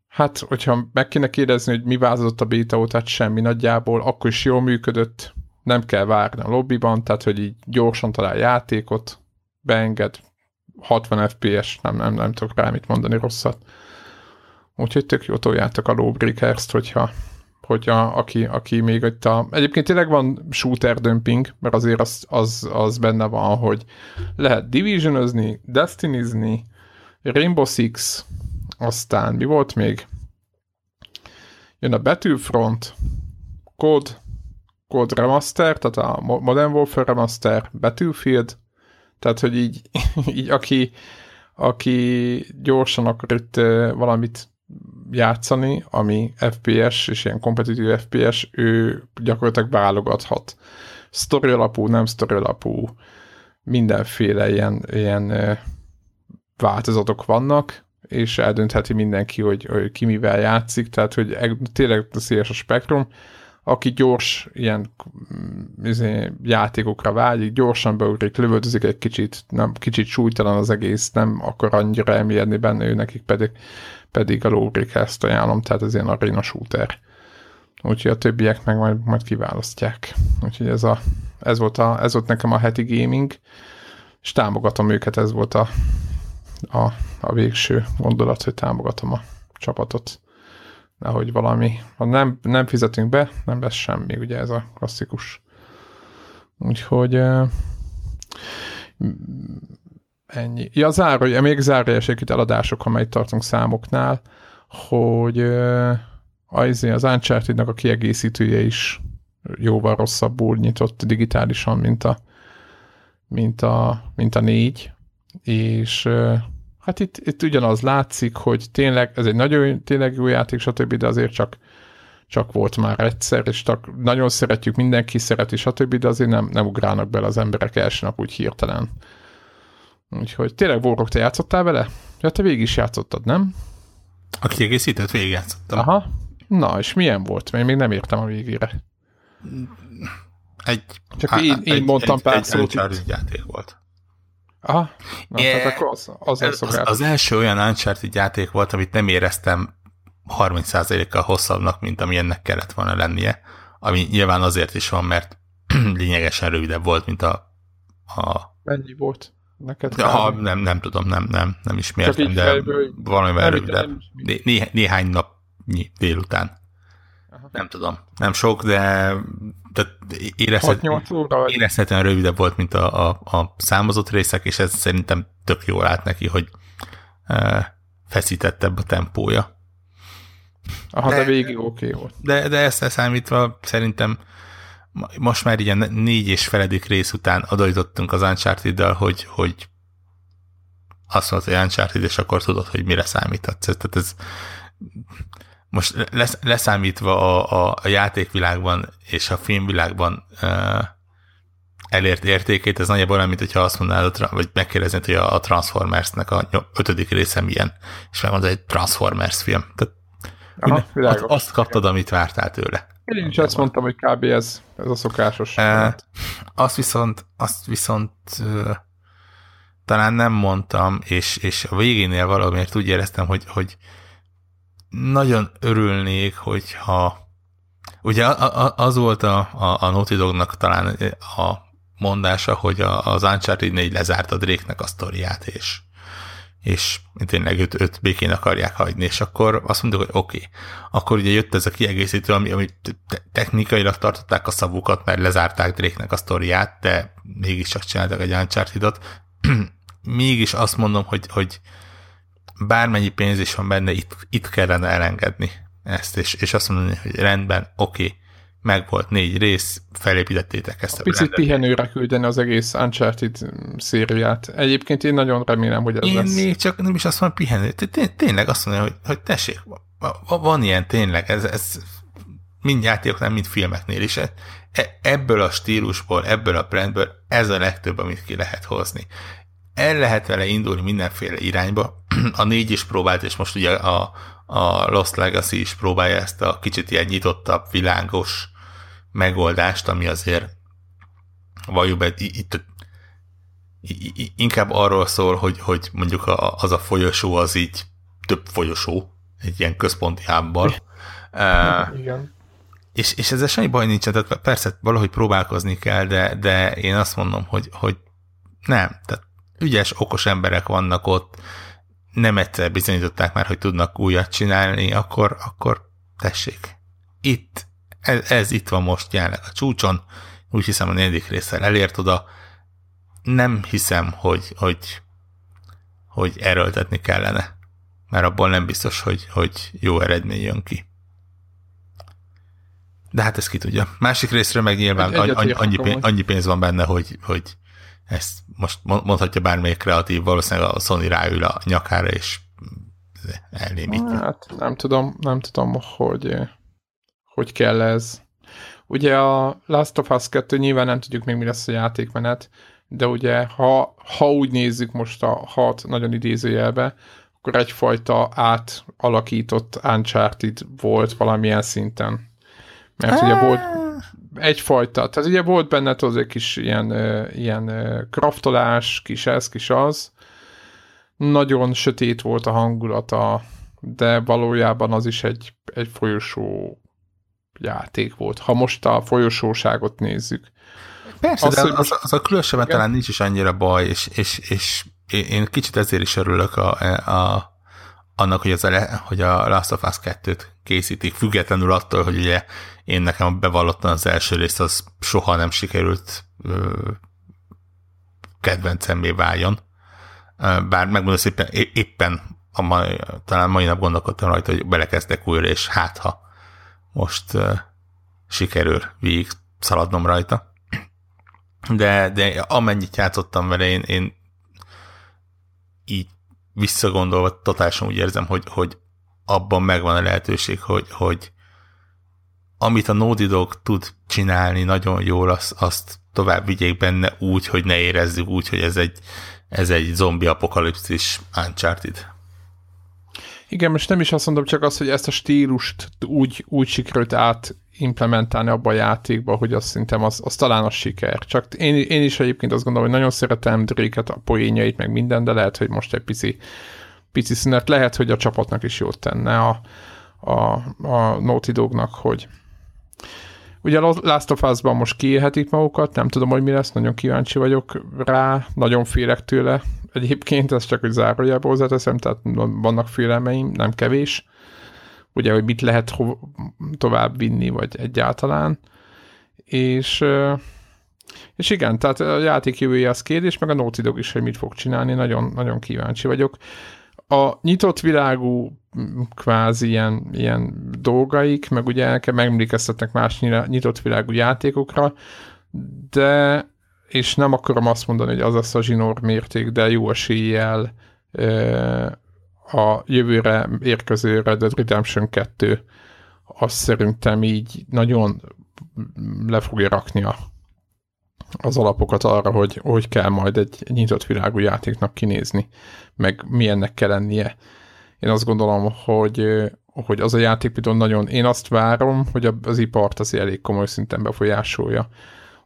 Hát, hogyha meg kéne kérdezni, hogy mi változott a beta tehát semmi nagyjából, akkor is jól működött, nem kell várni a lobbyban, tehát hogy így gyorsan talál játékot, beenged, 60 FPS, nem, nem, nem tudok rá mit mondani rosszat. Úgyhogy tök jó toljátok a Lawbreakers-t, hogyha, hogyha aki, aki még itt a... Egyébként tényleg van shooter dömping, mert azért az, az, az benne van, hogy lehet divisionozni, destinizni, Rainbow Six, aztán mi volt még? Jön a Battlefront, Code, Code Remaster, tehát a Modern Warfare Remaster, Battlefield, tehát, hogy így, így aki, aki gyorsan akar itt valamit játszani, ami FPS, és ilyen kompetitív FPS, ő gyakorlatilag válogathat. Story alapú, nem story alapú, mindenféle ilyen, ilyen változatok vannak, és eldöntheti mindenki, hogy, hogy ki mivel játszik, tehát hogy tényleg széles a spektrum, aki gyors ilyen mm, izé, játékokra vágyik, gyorsan beugrik, lövöldözik egy kicsit, nem, kicsit súlytalan az egész, nem akar annyira emélni benne, ő nekik pedig, pedig a lógrik ezt ajánlom, tehát ez ilyen arena shooter. Úgyhogy a többiek meg majd, majd kiválasztják. Úgyhogy ez, a, ez, volt a, ez volt nekem a heti gaming, és támogatom őket, ez volt a, a, a végső gondolat, hogy támogatom a csapatot. Nehogy valami, ha nem, nem fizetünk be, nem lesz semmi, ugye ez a klasszikus. Úgyhogy ennyi. Ja, záró, még zárójeles itt eladások, amelyet tartunk számoknál, hogy az, az uncharted a kiegészítője is jóval rosszabbul nyitott digitálisan, mint a, mint a, mint a négy, és hát itt, itt ugyanaz látszik, hogy tényleg ez egy nagyon tényleg jó játék, stb., de azért csak, csak volt már egyszer, és csak nagyon szeretjük, mindenki szereti, stb., de azért nem, nem ugrálnak bele az emberek első nap úgy hirtelen. Úgyhogy tényleg Warrock, te játszottál vele? Ja, te végig is játszottad, nem? A kiegészítőt végig játszottam. Aha. Na, és milyen volt? Én még nem értem a végére. Egy, Csak én, én mondtam egy, pár egy, szót. Egy játék volt. Aha, na, Yeah. hát akkor az, az, az, Az, az első olyan Uncharted játék volt, amit nem éreztem 30%-kal hosszabbnak, mint ami ennek kellett volna lennie, ami nyilván azért is van, mert lényegesen rövidebb volt, mint a, a Mennyi volt neked? ha, kb? nem, nem tudom, nem, nem, nem ismertem, de fejből- valamivel Né, né, néhány napnyi délután. Aha. Nem tudom. Nem sok, de, de érezhet, 6-8 óra? vagy? érezhetően rövidebb volt, mint a, a, a számozott részek, és ez szerintem tök jól állt neki, hogy e, feszítettebb a tempója. Aha, de, de- végig oké okay volt. De, de ezt leszámítva szerintem most már ilyen négy és feledik rész után odaítottunk az uncharted hogy, hogy azt mondod, hogy Uncharted, és akkor tudod, hogy mire számíthatsz. Tehát ez most lesz, leszámítva a, a, a játékvilágban és a filmvilágban uh, elért értékét, ez nagyjából olyan, mint hogyha azt mondanád, vagy megkérdeznéd, hogy a, a Transformers-nek a ötödik része milyen, és megmondod, egy Transformers film. Tehát Aha, azt kaptad, amit vártál tőle. Én is azt mondtam, hogy kb. ez, ez a szokásos. E, azt viszont, azt viszont talán nem mondtam, és, és a végénél valamiért úgy éreztem, hogy, hogy nagyon örülnék, hogyha ugye a- a- az volt a, a, a Naughty Dognak talán a mondása, hogy a, az Uncharted 4 lezárta Drake-nek a sztoriát, és, és tényleg őt, őt békén akarják hagyni, és akkor azt mondjuk, hogy oké. Okay. Akkor ugye jött ez a kiegészítő, ami, ami te- technikailag tartották a szavukat, mert lezárták Drake-nek a sztoriát, de mégiscsak csináltak egy uncharted Mégis azt mondom, hogy, hogy bármennyi pénz is van benne, itt, itt kellene elengedni ezt, és, és azt mondani, hogy rendben, oké, okay, meg volt négy rész, felépítettétek ezt a, Picit brandet. pihenőre küldeni az egész Uncharted szériát. Egyébként én nagyon remélem, hogy ez Én lesz. még csak nem is azt mondom, té- Tényleg azt mondja, hogy, hogy tessék, va- va- van ilyen tényleg, ez, ez mind játékoknál, mind filmeknél is. E- Ebből a stílusból, ebből a brandből ez a legtöbb, amit ki lehet hozni. El lehet vele indulni mindenféle irányba. A négy is próbált, és most ugye a, a Lost Legacy is próbálja ezt a kicsit ilyen nyitottabb, világos megoldást, ami azért valljuk be, itt inkább arról szól, hogy, hogy mondjuk a, az a folyosó az így több folyosó, egy ilyen központi hábbal. Uh, Igen. és, és ezzel semmi baj nincsen, tehát persze valahogy próbálkozni kell, de, de én azt mondom, hogy, hogy nem, tehát ügyes, okos emberek vannak ott, nem egyszer bizonyították már, hogy tudnak újat csinálni, akkor, akkor tessék. Itt, ez, ez itt van most jelenleg a csúcson, úgy hiszem a negyedik részsel elért oda. Nem hiszem, hogy, hogy, hogy erőltetni kellene, mert abból nem biztos, hogy, hogy jó eredmény jön ki. De hát ezt ki tudja. Másik részről meg nyilván annyi, annyi, pénz, annyi pénz van benne, hogy, hogy ezt most mondhatja bármelyik kreatív, valószínűleg a Sony ráül a nyakára, és elnémítja. Hát nem tudom, nem tudom, hogy hogy kell ez. Ugye a Last of Us 2 nyilván nem tudjuk még mi lesz a játékmenet, de ugye ha, ha úgy nézzük most a hat nagyon idézőjelbe, akkor egyfajta átalakított Uncharted volt valamilyen szinten. Mert ugye volt egyfajta, tehát ugye volt benne az egy kis ilyen, ilyen kraftolás, kis ez, kis az. Nagyon sötét volt a hangulata, de valójában az is egy, egy folyosó játék volt. Ha most a folyosóságot nézzük. Persze, az, de az, az, az a különösebben talán nincs is annyira baj, és, és, és én kicsit ezért is örülök a, a, annak, hogy, az a, hogy a Last of Us 2-t készítik, függetlenül attól, hogy ugye én nekem bevallottan az első rész az soha nem sikerült ö, kedvencemmé váljon. Bár megmondom szépen, éppen a mai, talán mai nap gondolkodtam rajta, hogy belekezdek újra, és hát ha most ö, sikerül végig szaladnom rajta. De, de amennyit játszottam vele, én, én így visszagondolva totálisan úgy érzem, hogy, hogy abban megvan a lehetőség, hogy, hogy amit a Naughty Dog tud csinálni nagyon jól, azt, azt tovább vigyék benne úgy, hogy ne érezzük úgy, hogy ez egy, ez egy zombi apokalipszis Uncharted. Igen, most nem is azt mondom, csak az, hogy ezt a stílust úgy, úgy sikerült át implementálni abba a játékba, hogy azt szerintem az, az talán a siker. Csak én, én is egyébként azt gondolom, hogy nagyon szeretem drake a poénjait, meg minden, de lehet, hogy most egy pici, pici szünet, lehet, hogy a csapatnak is jót tenne a, a, a Naughty Dognak, hogy Ugye a Last of Us-ban most kiélhetik magukat, nem tudom, hogy mi lesz, nagyon kíváncsi vagyok rá, nagyon félek tőle. Egyébként ez csak egy zárójelbe hozzáteszem, tehát vannak félelmeim, nem kevés ugye, hogy mit lehet tovább vinni, vagy egyáltalán. És, és igen, tehát a játék jövője az kérdés, meg a Naughty Dog is, hogy mit fog csinálni, nagyon, nagyon kíváncsi vagyok. A nyitott világú kvázi ilyen, ilyen dolgaik, meg ugye kell megemlékeztetnek más nyitott világú játékokra, de és nem akarom azt mondani, hogy az lesz a zsinór mérték, de jó eséllyel a jövőre érkező Red Dead Redemption 2 azt szerintem így nagyon le fogja rakni a, az alapokat arra, hogy hogy kell majd egy nyitott világú játéknak kinézni, meg milyennek kell lennie. Én azt gondolom, hogy, hogy az a játék például nagyon, én azt várom, hogy az ipart az elég komoly szinten befolyásolja.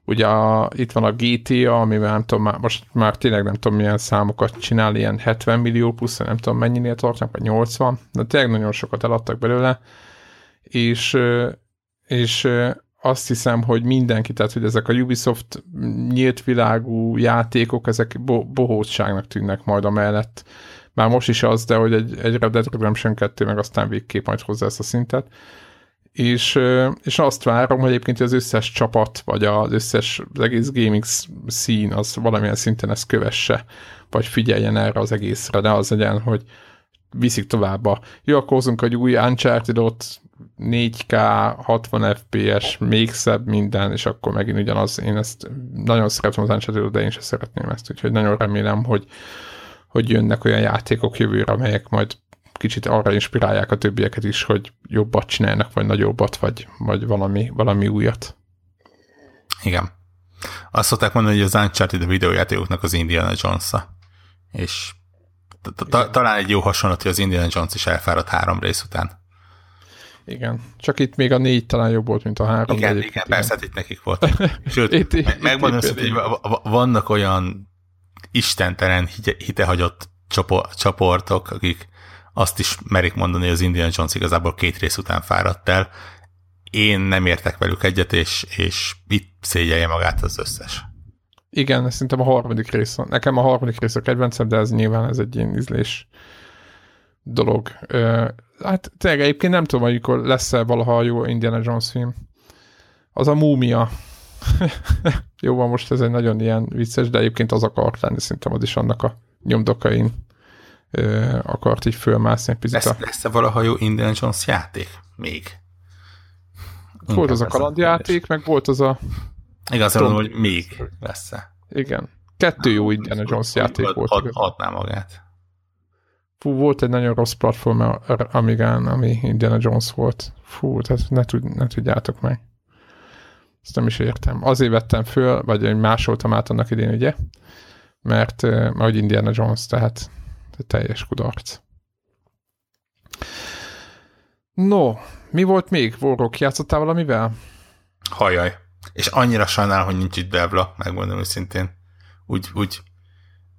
Ugye a, itt van a GTA, amivel nem tudom, már, most már tényleg nem tudom milyen számokat csinál, ilyen 70 millió plusz, nem tudom mennyinél tartanak, vagy 80, de tényleg nagyon sokat eladtak belőle, és, és azt hiszem, hogy mindenki, tehát hogy ezek a Ubisoft nyílt világú játékok, ezek bo- bohótságnak tűnnek majd a mellett. Már most is az, de hogy egy, egy Red Dead Redemption 2 meg aztán végképp majd hozzá ezt a szintet és, és azt várom, hogy egyébként az összes csapat, vagy az összes, az egész gaming szín az valamilyen szinten ezt kövesse, vagy figyeljen erre az egészre, de az legyen, hogy viszik tovább a, jó, akkor hozunk egy új Uncharted-ot, 4K, 60 FPS, még szebb minden, és akkor megint ugyanaz, én ezt nagyon szeretem az uncharted de én sem szeretném ezt, úgyhogy nagyon remélem, hogy, hogy jönnek olyan játékok jövőre, amelyek majd kicsit arra inspirálják a többieket is, hogy jobbat csinálnak, vagy nagyobbat, vagy, vagy valami, valami újat. Igen. Azt szokták mondani, hogy az Uncharted a videójátékoknak az Indiana jones -a. És talán egy jó hasonlat, hogy az Indiana Jones is elfáradt három rész után. Igen, csak itt még a négy talán jobb volt, mint a három. Igen, igen, igen, persze, hát itt nekik volt. Sőt, itt, megmondom, itt, hogy vannak olyan istentelen hitehagyott csoportok, akik azt is merik mondani, hogy az Indiana Jones igazából két rész után fáradt el. Én nem értek velük egyet, és, és itt szégyelje magát az összes. Igen, szerintem a harmadik rész. Nekem a harmadik rész a kedvencem, de ez nyilván ez egy ilyen ízlés dolog. Hát tényleg egyébként nem tudom, amikor lesz-e valaha jó Indiana Jones film. Az a múmia. jó van, most ez egy nagyon ilyen vicces, de egyébként az akart lenni, szerintem az is annak a nyomdokain akart így fölmászni egy picit. Lesz, lesz-e valaha jó Indiana Jones játék? Még. Volt az a kalandjáték, meg volt az a... Igaz, mondom, hogy még lesz-e. Igen. Kettő jó Indiana Jones játék volt. Ad, adná magát. Fú, volt egy nagyon rossz platform Amigán, ami Indiana Jones volt. Fú, tehát ne, tud, ne tudjátok meg. Ezt nem is értem. Azért vettem föl, vagy másoltam át annak idén, ugye? Mert, mert hogy Indiana Jones, tehát teljes kudarc. No, mi volt még? Vorok, játszottál valamivel? Hajaj. És annyira sajnálom, hogy nincs itt Bebla, megmondom őszintén. Úgy, úgy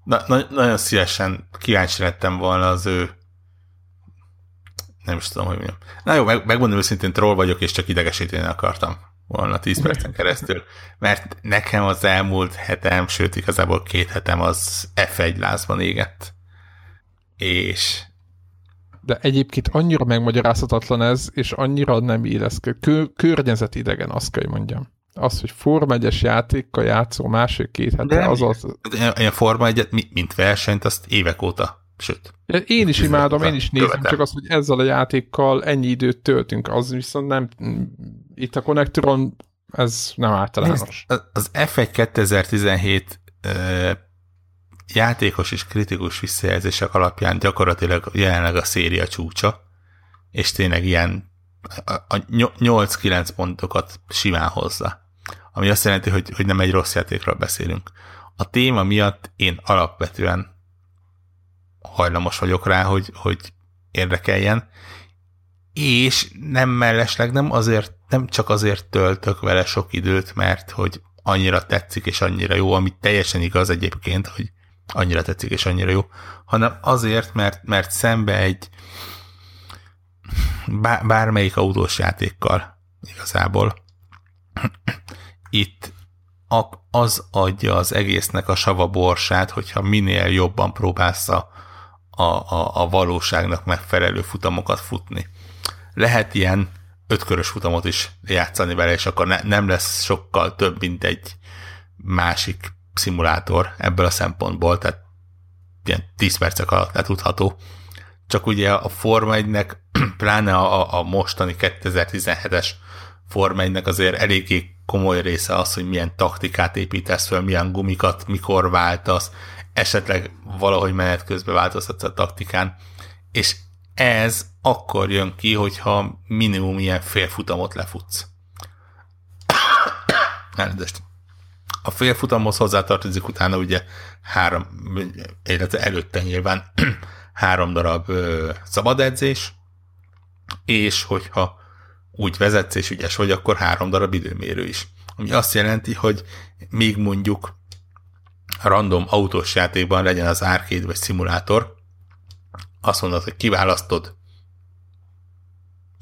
na, na, nagyon szívesen kíváncsi lettem volna az ő nem is tudom, hogy mondjam. Na jó, meg, megmondom őszintén, troll vagyok, és csak idegesíteni akartam volna 10 percen keresztül, mert nekem az elmúlt hetem, sőt igazából két hetem az F1 lázban égett. És de egyébként annyira megmagyarázhatatlan ez, és annyira nem illeszkedik. Kö- környezet idegen, azt kell, hogy mondjam. Az, hogy Forma 1 játékkal játszó másik két hete, de az az... Ilyen Forma 1 mint versenyt, azt évek óta Sőt. Én is imádom, én is nézem, követem. csak az, hogy ezzel a játékkal ennyi időt töltünk, az viszont nem, itt a Connectoron ez nem általános. Nézd, az F1 2017 játékos és kritikus visszajelzések alapján gyakorlatilag jelenleg a széria csúcsa, és tényleg ilyen a 8-9 pontokat simán hozza. Ami azt jelenti, hogy, hogy nem egy rossz játékról beszélünk. A téma miatt én alapvetően hajlamos vagyok rá, hogy, hogy érdekeljen, és nem mellesleg nem azért, nem csak azért töltök vele sok időt, mert hogy annyira tetszik és annyira jó, ami teljesen igaz egyébként, hogy annyira tetszik és annyira jó, hanem azért, mert, mert szembe egy bármelyik autós játékkal igazából itt az adja az egésznek a sava borsát, hogyha minél jobban próbálsz a, a, a valóságnak megfelelő futamokat futni. Lehet ilyen ötkörös futamot is játszani vele, és akkor ne, nem lesz sokkal több, mint egy másik szimulátor ebből a szempontból, tehát ilyen 10 percek alatt letudható. Csak ugye a Forma 1-nek, pláne a, a mostani 2017-es Forma 1-nek azért eléggé komoly része az, hogy milyen taktikát építesz fel, milyen gumikat, mikor váltasz, esetleg valahogy menet közben változtatsz a taktikán, és ez akkor jön ki, hogyha minimum ilyen félfutamot lefutsz. Elnézést. A félfutamhoz hozzátartozik utána ugye három, illetve előtte nyilván három darab ö, szabad edzés, és hogyha úgy vezetsz és ügyes vagy, akkor három darab időmérő is. Ami azt jelenti, hogy még mondjuk random autós játékban legyen az arcade vagy szimulátor, azt mondod, hogy kiválasztod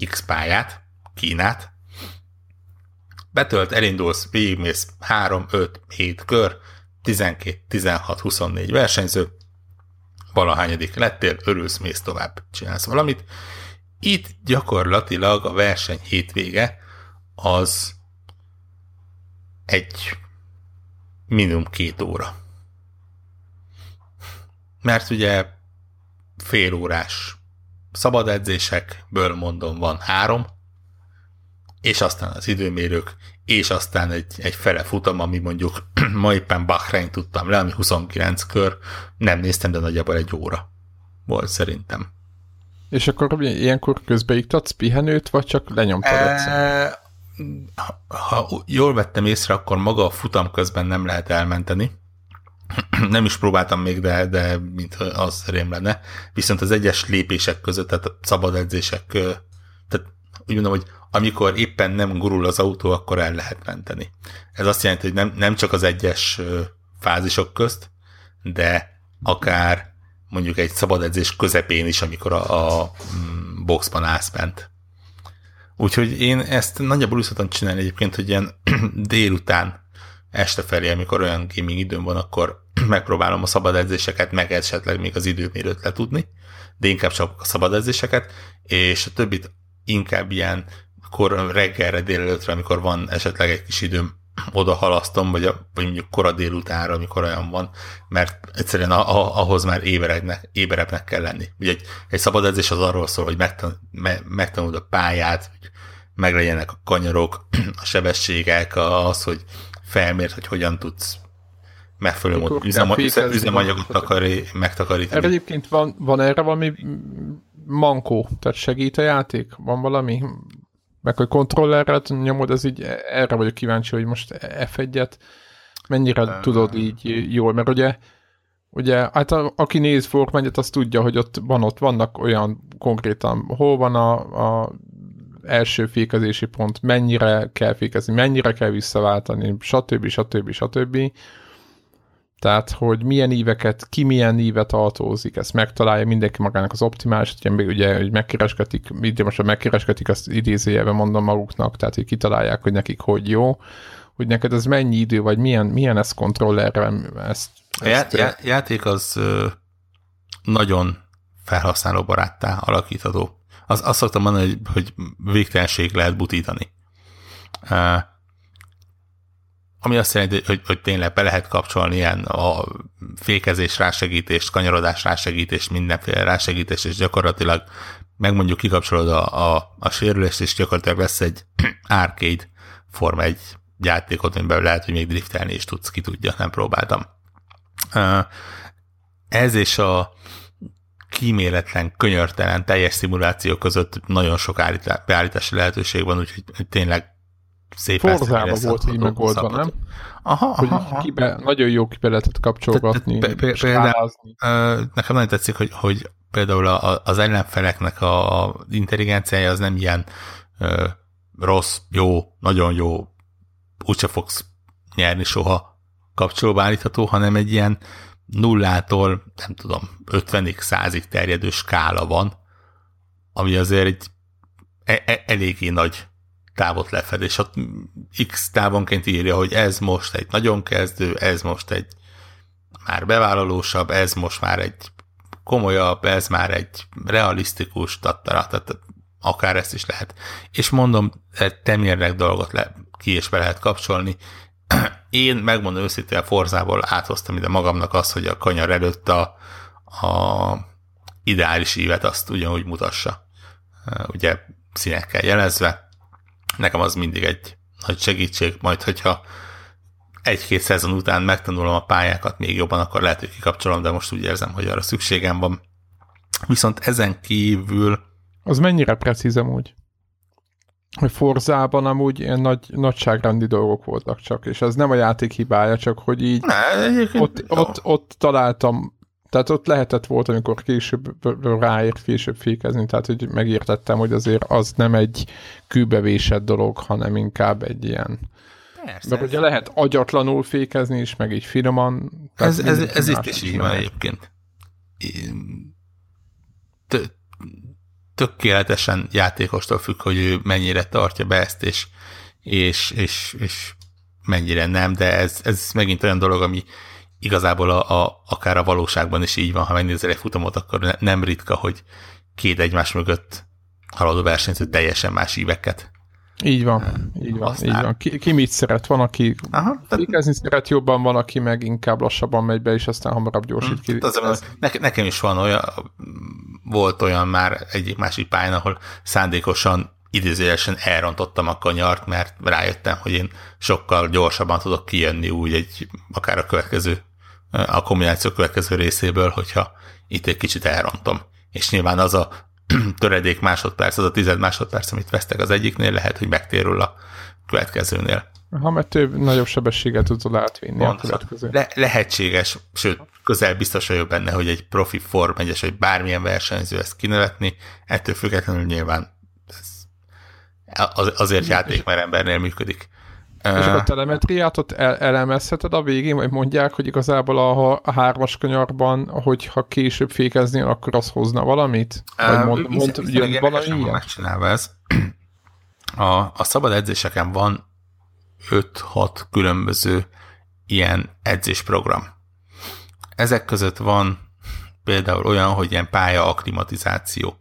X pályát, Kínát, betölt, elindulsz, végigmész 3, 5, 7 kör, 12, 16, 24 versenyző, valahányadik lettél, örülsz, mész tovább, csinálsz valamit. Itt gyakorlatilag a verseny hétvége az egy minimum két óra. Mert ugye fél órás szabad edzésekből mondom van három, és aztán az időmérők, és aztán egy, egy fele futam, ami mondjuk ma éppen Bahrein tudtam le, ami 29 kör, nem néztem, de nagyjából egy óra volt szerintem. És akkor ilyenkor közbeiktatsz pihenőt, vagy csak lenyomtad e, ha, ha jól vettem észre, akkor maga a futam közben nem lehet elmenteni. nem is próbáltam még, de, de mint az rém lenne. Viszont az egyes lépések között, tehát a szabad edzések, tehát úgy mondom, hogy amikor éppen nem gurul az autó, akkor el lehet menteni. Ez azt jelenti, hogy nem, nem csak az egyes fázisok közt, de akár mondjuk egy szabad edzés közepén is, amikor a, a mm, boxban állsz bent. Úgyhogy én ezt nagyjából úgy szoktam csinálni egyébként, hogy ilyen délután este felé, amikor olyan gaming időm van, akkor megpróbálom a szabad edzéseket, meg esetleg még az időmérőt letudni, de inkább csak a szabad edzéseket, és a többit inkább ilyen kor reggelre, délelőtre, amikor van esetleg egy kis időm, oda halasztom, vagy, a, vagy mondjuk kora délutánra, amikor olyan van, mert egyszerűen a, a, ahhoz már éberednek, éberebbnek kell lenni. Ugye egy, egy szabad edzés az arról szól, hogy megtan, me, megtanuld a pályát, hogy meglegyenek a kanyarok, a sebességek, az, hogy felmért, hogy hogyan tudsz megfelelő módon üzemanyagot takari, megtakarítani. Erre egyébként van, van erre valami mankó, tehát segít a játék? Van valami? Meg hogy kontrollerrel nyomod, ez így erre vagyok kíváncsi, hogy most F1-et mennyire uh, tudod így jól, mert ugye Ugye, hát a, aki néz Forkmányet, az tudja, hogy ott van, ott vannak olyan konkrétan, hol van a, a első fékezési pont, mennyire kell fékezni, mennyire kell visszaváltani, stb. stb. stb. Tehát, hogy milyen íveket, ki milyen ívet autózik, ezt megtalálja mindenki magának az optimális, ugye, ugye hogy megkereskedik, ide most a megkereskedik, azt idézőjelben mondom maguknak, tehát hogy kitalálják, hogy nekik hogy jó, hogy neked ez mennyi idő, vagy milyen, milyen ez kontrollerre ezt, ezt... A já- já- játék az ö, nagyon felhasználóbaráttá alakítható. Az, azt szoktam mondani, hogy, hogy végtelenség lehet butítani. Ami azt jelenti, hogy, hogy tényleg be lehet kapcsolni ilyen a fékezés rásegítést, kanyarodás rásegítést, mindenféle rásegítést, és gyakorlatilag megmondjuk kikapcsolod a, a, a sérülést, és gyakorlatilag lesz egy arcade forma egy játékot, amiben lehet, hogy még driftelni is tudsz, ki tudja, nem próbáltam. Ez és a kíméletlen, könyörtelen, teljes szimuláció között nagyon sok beállítási lehetőség van, úgyhogy tényleg szépen Forzában volt így megoldva, nem? Aha, aha, hogy aha. Kibe, nagyon jó kibe lehetett kapcsolgatni, te, például, Nekem nagyon tetszik, hogy, hogy például az ellenfeleknek a intelligenciája az nem ilyen ö, rossz, jó, nagyon jó, úgyse fogsz nyerni soha kapcsolóba állítható, hanem egy ilyen nullától, nem tudom, 50-ig, 100-ig terjedő skála van, ami azért egy e- e- eléggé nagy távot lefed, és ott X távonként írja, hogy ez most egy nagyon kezdő, ez most egy már bevállalósabb, ez most már egy komolyabb, ez már egy realisztikus, tattara, tehát akár ezt is lehet. És mondom, temérnek dolgot le, ki és be lehet kapcsolni. Én megmondom őszintén, a Forzából áthoztam ide magamnak azt, hogy a kanyar előtt a, a ideális ívet azt ugyanúgy mutassa. Ugye színekkel jelezve, nekem az mindig egy nagy segítség, majd hogyha egy-két szezon után megtanulom a pályákat még jobban, akkor lehet, hogy kikapcsolom, de most úgy érzem, hogy arra szükségem van. Viszont ezen kívül... Az mennyire precíz amúgy? Hogy Forzában amúgy ilyen nagy, nagyságrendi dolgok voltak csak, és ez nem a játék hibája, csak hogy így ne, ott, ott, ott találtam tehát ott lehetett volt, amikor később ráért később fékezni, tehát hogy megértettem, hogy azért az nem egy kőbevésett dolog, hanem inkább egy ilyen Persze. Mert ugye lehet agyatlanul fékezni is, meg így finoman. Ez, ez, ez itt is így van egyébként. Tökéletesen játékostól függ, hogy ő mennyire tartja be ezt, és, és, és, és mennyire nem, de ez, ez megint olyan dolog, ami igazából a, a, akár a valóságban is így van, ha megnézel egy futamot, akkor ne, nem ritka, hogy két egymás mögött haladó versenyző teljesen más íveket így van, így van, így van. Ki, ki mit szeret? Van, aki Aha, tehát... szeret jobban, van, aki meg inkább lassabban megy be, és aztán hamarabb gyorsít ki. Az, az, nekem is van olyan, volt olyan már egyik másik pályán, ahol szándékosan idézőjelesen elrontottam a kanyart, mert rájöttem, hogy én sokkal gyorsabban tudok kijönni úgy egy, akár a következő a kombináció következő részéből, hogyha itt egy kicsit elrontom. És nyilván az a töredék másodperc, az a tized másodperc, amit vesztek az egyiknél, lehet, hogy megtérül a következőnél. Ha mert több, nagyobb sebességet tudod átvinni Pontosan. a következő. Le, lehetséges, sőt, közel biztos vagyok benne, hogy egy profi Form 1 vagy bármilyen versenyző ezt kinevetni, ettől függetlenül nyilván ez az, azért játék, mert embernél működik. És a telemetriát ott el- elemezheted a végén, vagy mondják, hogy igazából a, a hármas kanyarban, hogyha később fékezni, akkor az hozna valamit? Vagy mond, mond, mond jön valami ilyen? Megcsinálva ez. A, a szabad edzéseken van 5-6 különböző ilyen edzésprogram. Ezek között van például olyan, hogy ilyen pálya akklimatizáció,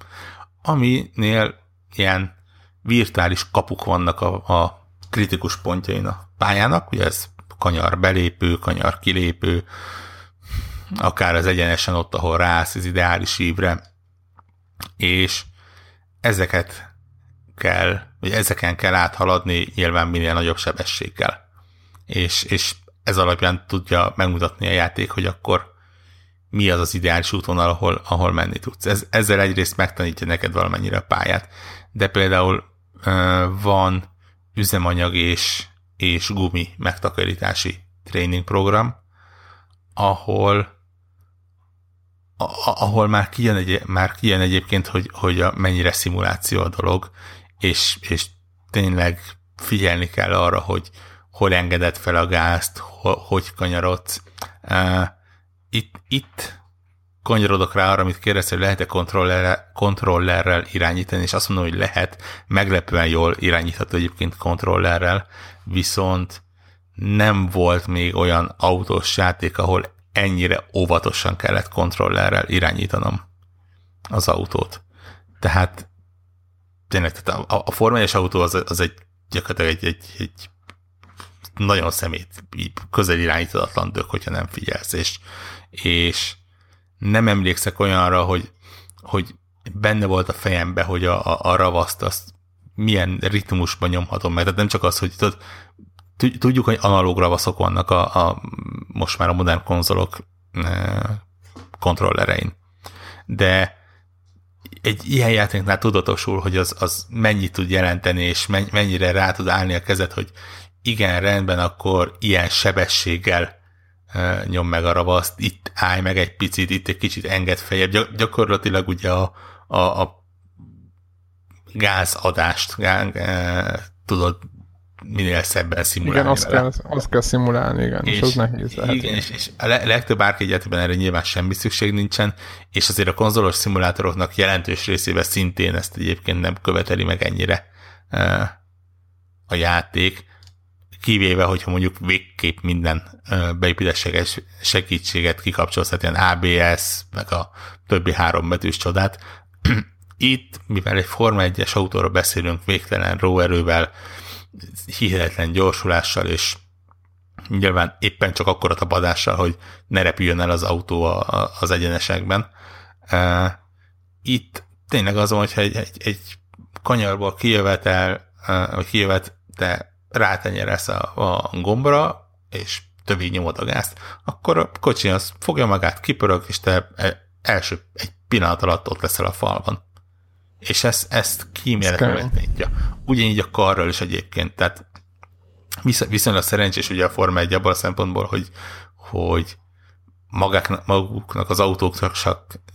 aminél ilyen virtuális kapuk vannak a, a kritikus pontjain a pályának, ugye ez kanyar belépő, kanyar kilépő, akár az egyenesen ott, ahol rász az ideális ívre, és ezeket kell, vagy ezeken kell áthaladni nyilván minél nagyobb sebességgel. És, és ez alapján tudja megmutatni a játék, hogy akkor mi az az ideális útvonal, ahol, ahol menni tudsz. Ez, ezzel egyrészt megtanítja neked valamennyire a pályát, de például uh, van üzemanyag és, és gumi megtakarítási tréningprogram, ahol ahol már kijön, egy, már kijön egyébként, hogy, hogy a, mennyire szimuláció a dolog, és, és tényleg figyelni kell arra, hogy hol engedett fel a gázt, ho, hogy kanyarodsz. Uh, itt, itt kanyarodok rá arra, amit kérdezte, hogy lehet-e kontrollerrel, kontrollerrel irányítani, és azt mondom, hogy lehet, meglepően jól irányítható egyébként kontrollerrel, viszont nem volt még olyan autós játék, ahol ennyire óvatosan kellett kontrollerrel irányítanom az autót. Tehát tényleg, tehát a, a formányos autó az, az egy gyakorlatilag egy, egy, egy nagyon szemét, közel irányítatlan dög, hogyha nem figyelsz, és, és nem emlékszek olyanra, hogy, hogy benne volt a fejembe, hogy a, a, a ravaszt azt milyen ritmusban nyomhatom meg. Tehát nem csak az, hogy tudod, tudjuk, hogy analóg ravaszok vannak a, a most már a modern konzolok e, kontrollerein. De egy ilyen játéknál tudatosul, hogy az, az mennyit tud jelenteni, és mennyire rá tud állni a kezed, hogy igen, rendben, akkor ilyen sebességgel nyom meg a ravaszt, itt állj meg egy picit, itt egy kicsit enged fejebb. Gy- gyakorlatilag ugye a, a, a gázadást gá, e, tudod minél szebben szimulálni. Igen, azt kell, azt kell szimulálni, igen, és, és az nehéz lehet. Igen, és, és a legtöbb árkegyetben erre nyilván semmi szükség nincsen, és azért a konzolos szimulátoroknak jelentős részében szintén ezt egyébként nem követeli meg ennyire uh, a játék, kivéve, hogyha mondjuk végképp minden beépített segítséget kikapcsolsz, tehát ilyen ABS, meg a többi három betűs csodát. Itt, mivel egy Forma 1-es autóról beszélünk végtelen róerővel, hihetetlen gyorsulással, és nyilván éppen csak akkora tapadással, hogy ne repüljön el az autó az egyenesekben. Itt tényleg az van, hogyha egy, egy, egy kanyarból kijövetel, vagy kijövet, te rátenyeresz a, a gombra, és többi nyomod a gázt, akkor a kocsi az fogja magát, kipörög, és te e, első egy pillanat alatt ott leszel a falban. És ezt, ezt kíméletlen megnyitja. Ugyanígy a karral is egyébként, tehát visz, viszonylag szerencsés ugye a Forma 1 abban a szempontból, hogy, hogy magáknak, maguknak az autóknak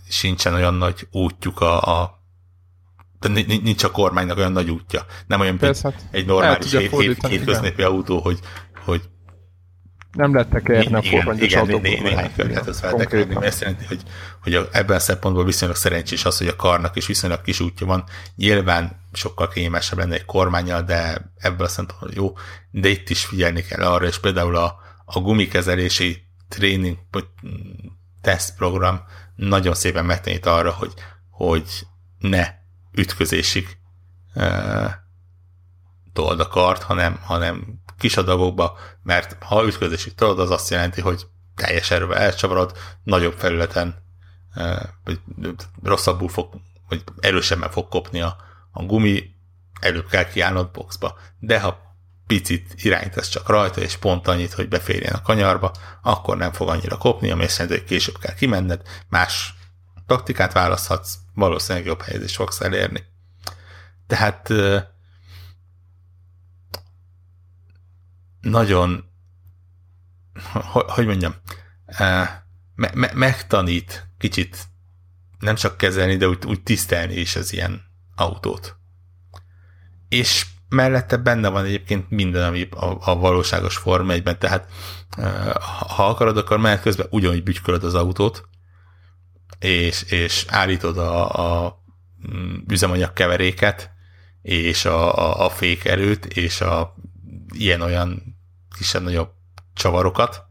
sincsen olyan nagy útjuk a, a de nincs a kormánynak olyan nagy útja. Nem olyan, mint hát egy normális hét, hét, hétköznapi autó, hogy, hogy nem lettek érni a forgalmas autókból. Né, néhány környezet az feltekerülni, mert ezt jelenti, hogy, hogy a, ebben a szempontból viszonylag szerencsés az, hogy a karnak is viszonylag kis útja van. Nyilván sokkal kényelmesebb lenne egy kormányjal, de ebből a szempontból jó, de itt is figyelni kell arra, és például a, a gumikezelési tréning tesztprogram nagyon szépen megtanít arra, hogy, hogy ne ütközésig told a kart, hanem, hanem kis adagokba, mert ha ütközésig tudod, az azt jelenti, hogy teljes erővel elcsavarod, nagyobb felületen, vagy rosszabbul fog, vagy erősebben fog kopni a, a gumi, előbb kell kiállnod boxba. De ha picit irányítasz csak rajta, és pont annyit, hogy beférjen a kanyarba, akkor nem fog annyira kopni, ami azt jelenti, hogy később kell kimenned, más taktikát választhatsz, valószínűleg jobb helyezést fogsz elérni. Tehát nagyon, hogy mondjam, me- me- megtanít kicsit nem csak kezelni, de úgy, úgy tisztelni is az ilyen autót. És mellette benne van egyébként minden, ami a, a valóságos Forma 1 tehát ha akarod, akkor menet közben ugyanúgy bütykölöd az autót, és, és állítod a, a mm, üzemanyag keveréket, és a, a, a fékerőt, és a ilyen-olyan kisebb-nagyobb csavarokat,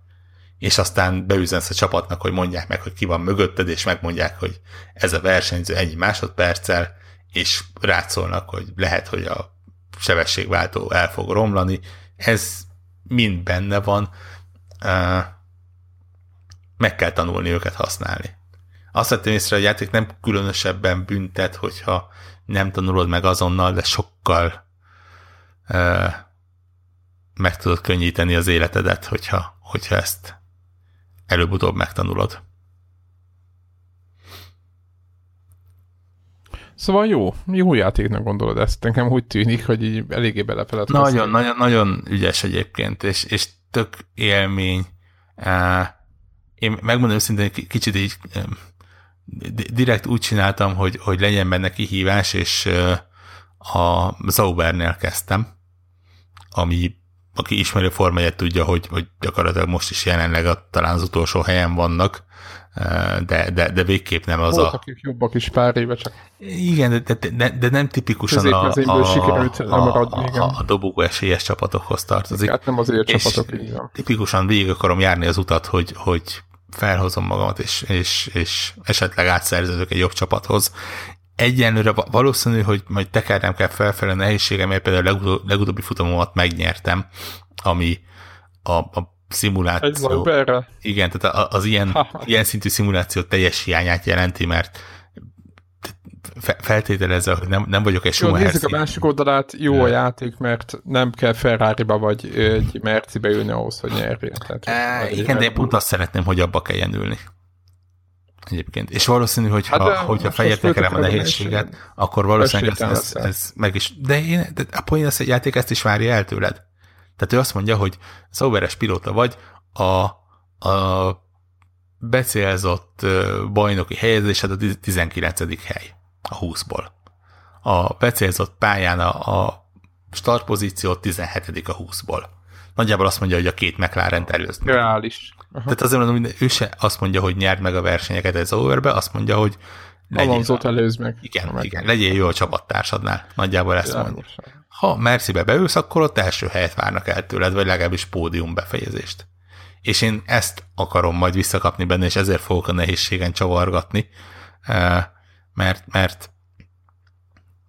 és aztán beüzensz a csapatnak, hogy mondják meg, hogy ki van mögötted, és megmondják, hogy ez a versenyző ennyi másodperccel, és rátszólnak, hogy lehet, hogy a sebességváltó el fog romlani. Ez mind benne van. Meg kell tanulni őket használni. Azt vettem észre, hogy a játék nem különösebben büntet, hogyha nem tanulod meg azonnal, de sokkal meg tudod könnyíteni az életedet, hogyha, hogyha ezt előbb-utóbb megtanulod. Szóval jó, jó játéknak gondolod ezt. Nekem úgy tűnik, hogy így eléggé belefelett. Nagyon, nagyon, nagyon ügyes egyébként, és, és tök élmény. Én megmondom őszintén, kicsit így direkt úgy csináltam, hogy, hogy legyen benne kihívás, és a Zaubernél kezdtem, ami aki ismeri a formáját tudja, hogy, hogy gyakorlatilag most is jelenleg a, talán az utolsó helyen vannak, de, de, de végképp nem az Voltak a... jobbak is pár éve csak. Igen, de, de, de, nem tipikusan a, a, a, a, a dobogó esélyes csapatokhoz tartozik. Hát nem azért csapatok, így Tipikusan végig akarom járni az utat, hogy, hogy felhozom magamat, és, és, és esetleg átszerződök egy jobb csapathoz. Egyenlőre valószínű, hogy majd tekernem kell felfelé a nehézségem, mert például a legutóbbi, legutóbbi futamomat megnyertem, ami a, a szimuláció. Igen, tehát az ilyen, ilyen szintű szimuláció teljes hiányát jelenti, mert feltételezve, hogy nem, nem vagyok egy Schumacher. Nézzük a másik oldalát, jó a játék, mert nem kell ferrari vagy egy Mercibe ülni ahhoz, hogy nyerjél. Tehát, e, igen, de én pont azt szeretném, hogy abba kelljen ülni. Egyébként. És valószínű, hogy hát, ha, hogyha felértékelem a nehézséget, akkor valószínűleg ez, ez, ez, meg is. De, én, de a poén az, hogy játék ezt is várja el tőled. Tehát ő azt mondja, hogy szóveres pilóta vagy, a, a becélzott bajnoki helyezésed a 19. hely a 20-ból. A becélzott pályán a, a startpozíció 17. a 20-ból. Nagyjából azt mondja, hogy a két McLaren előzni. Reális. Aha. Tehát azért mondom, hogy ő se azt mondja, hogy nyerd meg a versenyeket ez overbe, azt mondja, hogy Alonzót előz meg. Igen, igen, legyél jó a csapattársadnál. Nagyjából ezt mondja. Ha Mercibe beülsz, akkor ott első helyet várnak el tőled, vagy legalábbis pódium befejezést. És én ezt akarom majd visszakapni benne, és ezért fogok a nehézségen csavargatni, eh, mert, mert,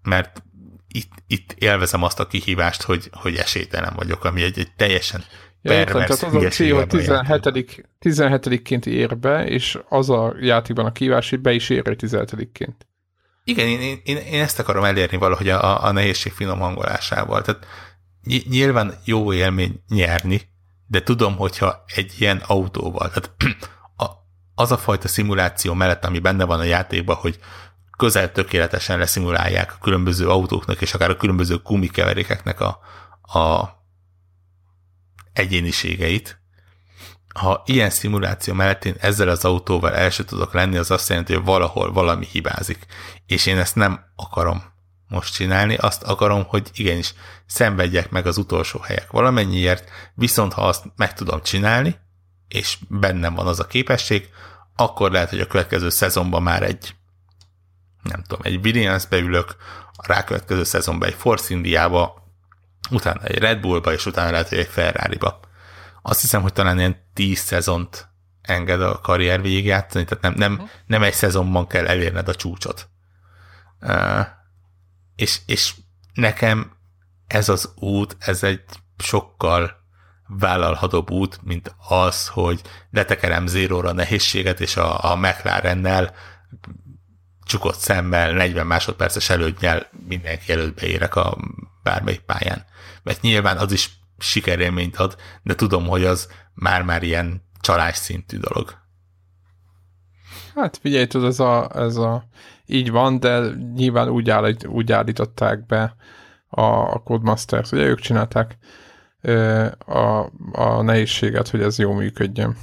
mert itt, itt élvezem azt a kihívást, hogy, hogy esélytelen vagyok, ami egy, egy teljesen ja, pervers, tehát az a cél, hogy 17. 17 ér be, és az a játékban a kihívás, hogy be is ér 17-ként. Igen, én, én, én ezt akarom elérni valahogy a, a nehézség finom hangolásával. Tehát nyilván jó élmény nyerni, de tudom, hogyha egy ilyen autóval, tehát az a fajta szimuláció mellett, ami benne van a játékban, hogy közel tökéletesen leszimulálják a különböző autóknak, és akár a különböző gumikeverékeknek a, a egyéniségeit. Ha ilyen szimuláció mellett én ezzel az autóval el sem tudok lenni, az azt jelenti, hogy valahol valami hibázik. És én ezt nem akarom most csinálni, azt akarom, hogy igenis szenvedjek meg az utolsó helyek valamennyiért, viszont ha azt meg tudom csinálni, és bennem van az a képesség, akkor lehet, hogy a következő szezonban már egy nem tudom, egy Williams-be ülök, a rákövetkező szezonban egy Force Indiába, utána egy Red Bullba, és utána lehet, hogy egy Ferrari-ba. Azt hiszem, hogy talán ilyen tíz szezont enged a karrier végigjátszani, tehát nem, nem, nem egy szezonban kell elérned a csúcsot. Uh, és, és nekem ez az út, ez egy sokkal vállalhatóbb út, mint az, hogy letekerem zéróra nehézséget, és a, a McLarennel csukott szemmel, 40 másodperces elődnyel mindenki előtt beérek a bármelyik pályán. Mert nyilván az is sikerélményt ad, de tudom, hogy az már-már ilyen csalás szintű dolog. Hát figyelj, tudod, ez a, ez a így van, de nyilván úgy, állít, úgy állították be a, a Codemasters, ugye ők csinálták a, a nehézséget, hogy ez jó működjön.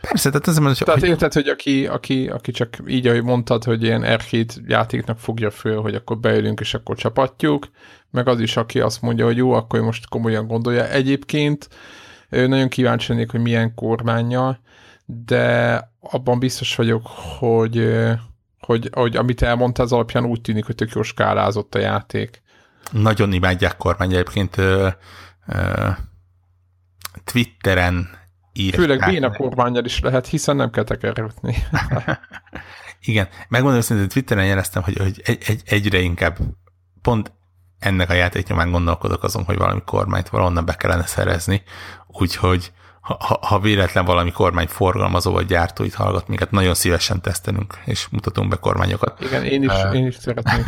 Persze, tehát ez mondja, Tehát hogy... érted, hogy aki, aki, aki csak így, ahogy mondtad, hogy ilyen r játéknak fogja föl, hogy akkor beülünk és akkor csapatjuk, meg az is, aki azt mondja, hogy jó, akkor most komolyan gondolja. Egyébként nagyon kíváncsi lennék, hogy milyen kormánya, de abban biztos vagyok, hogy, hogy, hogy amit elmondtál, az alapján úgy tűnik, hogy tök jó skálázott a játék. Nagyon imádják kormány egyébként. Ö, ö, Twitteren írták. Főleg béna kormányjal is lehet, hiszen nem kell tekergetni. Igen, megmondom őszintén, Twitteren jeleztem, hogy, hogy egy, egy, egyre inkább pont ennek a játéknyomán gondolkodok azon, hogy valami kormányt valahonnan be kellene szerezni, úgyhogy ha, ha véletlen valami kormány forgalmazó vagy gyártóit hallgat, minket nagyon szívesen tesztelünk, és mutatunk be kormányokat. Igen, én is, uh, én is szeretnék.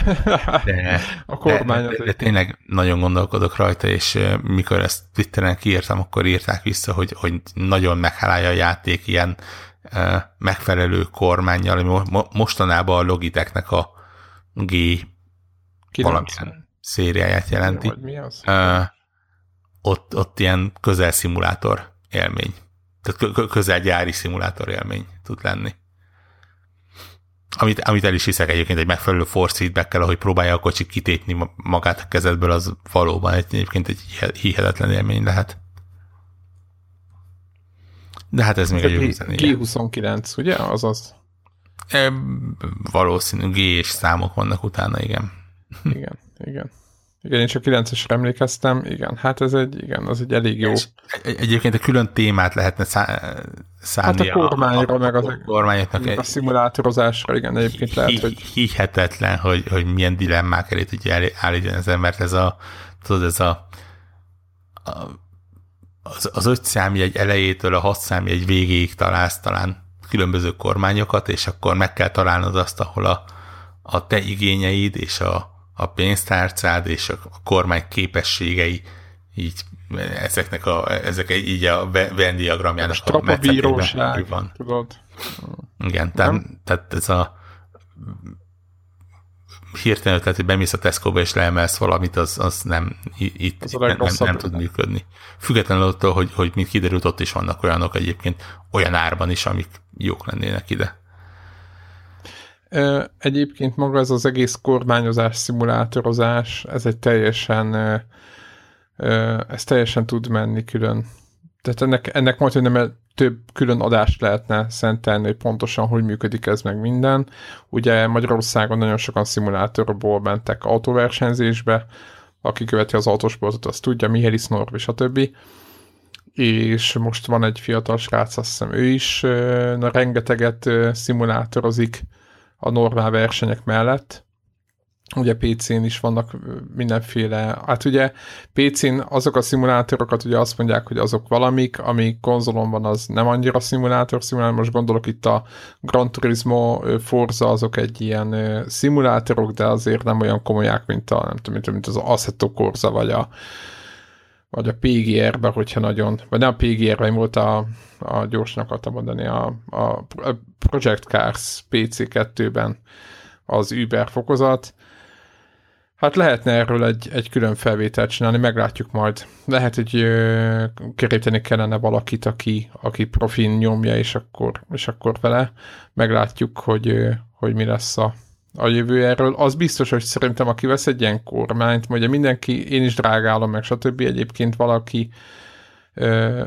de, a kormányot. De, de, de, tényleg nagyon gondolkodok rajta, és mikor ezt Twitteren kiírtam, akkor írták vissza, hogy, hogy nagyon meghálálja a játék ilyen uh, megfelelő kormányjal, ami mo- mostanában a Logitechnek a G valamilyen szériáját jelenti. mi az? Uh, ott, ott ilyen közelszimulátor élmény. Tehát közelgyári szimulátor élmény tud lenni. Amit, amit el is hiszek egyébként egy megfelelő force feedback ahogy próbálja a kocsi kitépni magát a kezedből, az valóban egy, egyébként egy hihetetlen élmény lehet. De hát ez még egy jó G29, ugye? Azaz. E, valószínű G és számok vannak utána, igen. Igen, igen. Igen, én csak 9-esre emlékeztem, igen, hát ez egy, igen, az egy elég jó. És egyébként a külön témát lehetne szá szállni hát a kormányra, a, a, meg az a, kormányoknak. A szimulátorozásra, igen, egyébként lehet, hogy... Hihetetlen, hogy, hogy milyen dilemmák elé tudja állítani az embert, ez a, tudod, ez a, a az, az öt számjegy elejétől a hat számjegy végéig találsz talán különböző kormányokat, és akkor meg kell találnod azt, ahol a, a te igényeid és a, a pénztárcád és a kormány képességei így ezeknek a, ezek így a Venn diagramjának a, a bíróság, van. Tudod? Igen, tehát, tehát ez a hirtelen ötlet, hogy bemész a Tesco-ba és leemelsz valamit, az, az nem, itt az nem, nem, nem tud működni. Függetlenül attól, hogy, hogy mint kiderült, ott is vannak olyanok egyébként olyan árban is, amik jók lennének ide. Egyébként maga ez az egész kormányozás, szimulátorozás, ez egy teljesen ez teljesen tud menni külön. Tehát ennek, ennek majd, hogy nem több külön adást lehetne szentelni, hogy pontosan hogy működik ez meg minden. Ugye Magyarországon nagyon sokan szimulátorból mentek autóversenyzésbe, aki követi az autósportot, az tudja, Mihály Norv és a többi. És most van egy fiatal srác, azt hiszem ő is na, rengeteget szimulátorozik, a normál versenyek mellett. Ugye PC-n is vannak mindenféle, hát ugye PC-n azok a szimulátorokat ugye azt mondják, hogy azok valamik, ami konzolon van, az nem annyira szimulátor, szimulátor, most gondolok itt a Gran Turismo Forza, azok egy ilyen szimulátorok, de azért nem olyan komolyak, mint a, nem tudom, mint az Assetto Corsa, vagy a, vagy a PGR-be, hogyha nagyon, vagy nem a PGR-ben volt a, a gyorsnak akartam mondani, a, a Project Cars PC2-ben az Uber fokozat. Hát lehetne erről egy, egy külön felvételt csinálni, meglátjuk majd. Lehet, hogy ö, keríteni kellene valakit, aki, aki profin nyomja, és akkor, és akkor vele meglátjuk, hogy, ö, hogy mi lesz a, a jövő erről. Az biztos, hogy szerintem aki vesz egy ilyen kormányt, ugye mindenki, én is drágálom meg, stb. Egyébként valaki,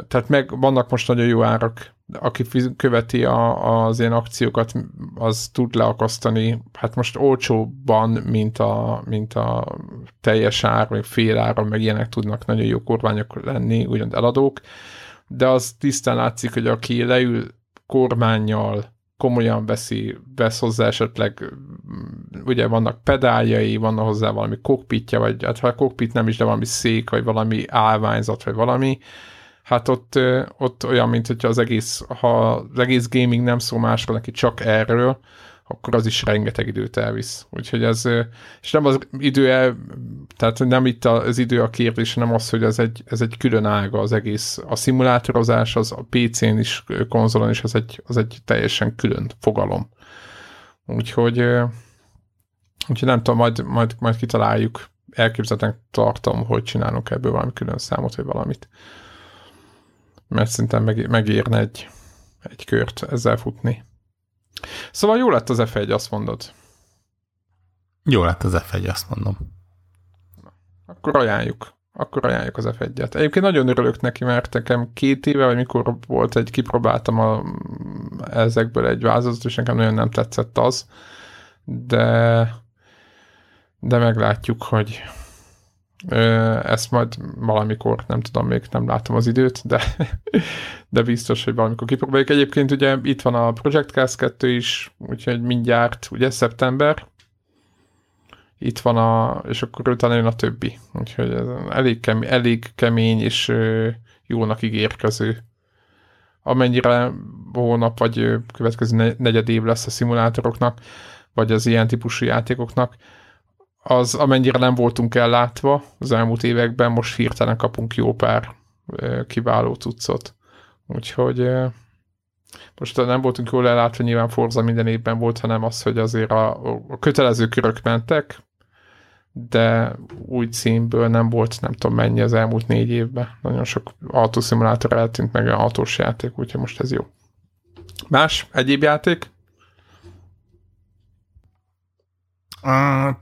tehát meg vannak most nagyon jó árak, aki követi a, az ilyen akciókat, az tud leakasztani, hát most olcsóbban, mint a, mint a teljes ár, meg fél ára, meg ilyenek tudnak nagyon jó kormányok lenni, ugyan eladók, de az tisztán látszik, hogy aki leül kormányjal, komolyan veszi, vesz hozzá esetleg, ugye vannak pedáljai, van hozzá valami kokpitja, vagy hát ha kokpit nem is, de valami szék, vagy valami állványzat, vagy valami, hát ott, ott olyan, mint hogyha az egész, ha az egész gaming nem szól másról neki csak erről, akkor az is rengeteg időt elvisz. Úgyhogy ez, és nem az idő el, tehát nem itt az idő a kérdés, hanem az, hogy ez egy, ez egy külön ága az egész. A szimulátorozás az a PC-n is, konzolon is, az egy, az egy teljesen külön fogalom. Úgyhogy, úgyhogy nem tudom, majd, majd, majd kitaláljuk. Elképzelhetően tartom, hogy csinálunk ebből valami külön számot, vagy valamit. Mert szerintem meg, megérne egy, egy kört ezzel futni. Szóval jó lett az F1, azt mondod. Jó lett az F1, azt mondom. Akkor ajánljuk. Akkor ajánljuk az F1-et. Egyébként nagyon örülök neki, mert nekem két éve, vagy mikor volt egy, kipróbáltam a, ezekből egy vázatot, és nekem nagyon nem tetszett az, de de meglátjuk, hogy, Ezt majd valamikor, nem tudom, még nem látom az időt, de, de biztos, hogy valamikor kipróbáljuk. Egyébként ugye itt van a Project Cast 2 is, úgyhogy mindjárt, ugye szeptember, itt van a, és akkor utána jön a többi. Úgyhogy ez elég, kemény, elég kemény és jónak ígérkező. Amennyire hónap vagy következő negyed év lesz a szimulátoroknak, vagy az ilyen típusú játékoknak, az amennyire nem voltunk ellátva az elmúlt években, most hirtelen kapunk jó pár kiváló cuccot. Úgyhogy most nem voltunk jól ellátva, nyilván Forza minden évben volt, hanem az, hogy azért a, a kötelező körök mentek, de új címből nem volt, nem tudom mennyi az elmúlt négy évben. Nagyon sok autószimulátor eltűnt meg a autós játék, úgyhogy most ez jó. Más? Egyéb játék? Uh,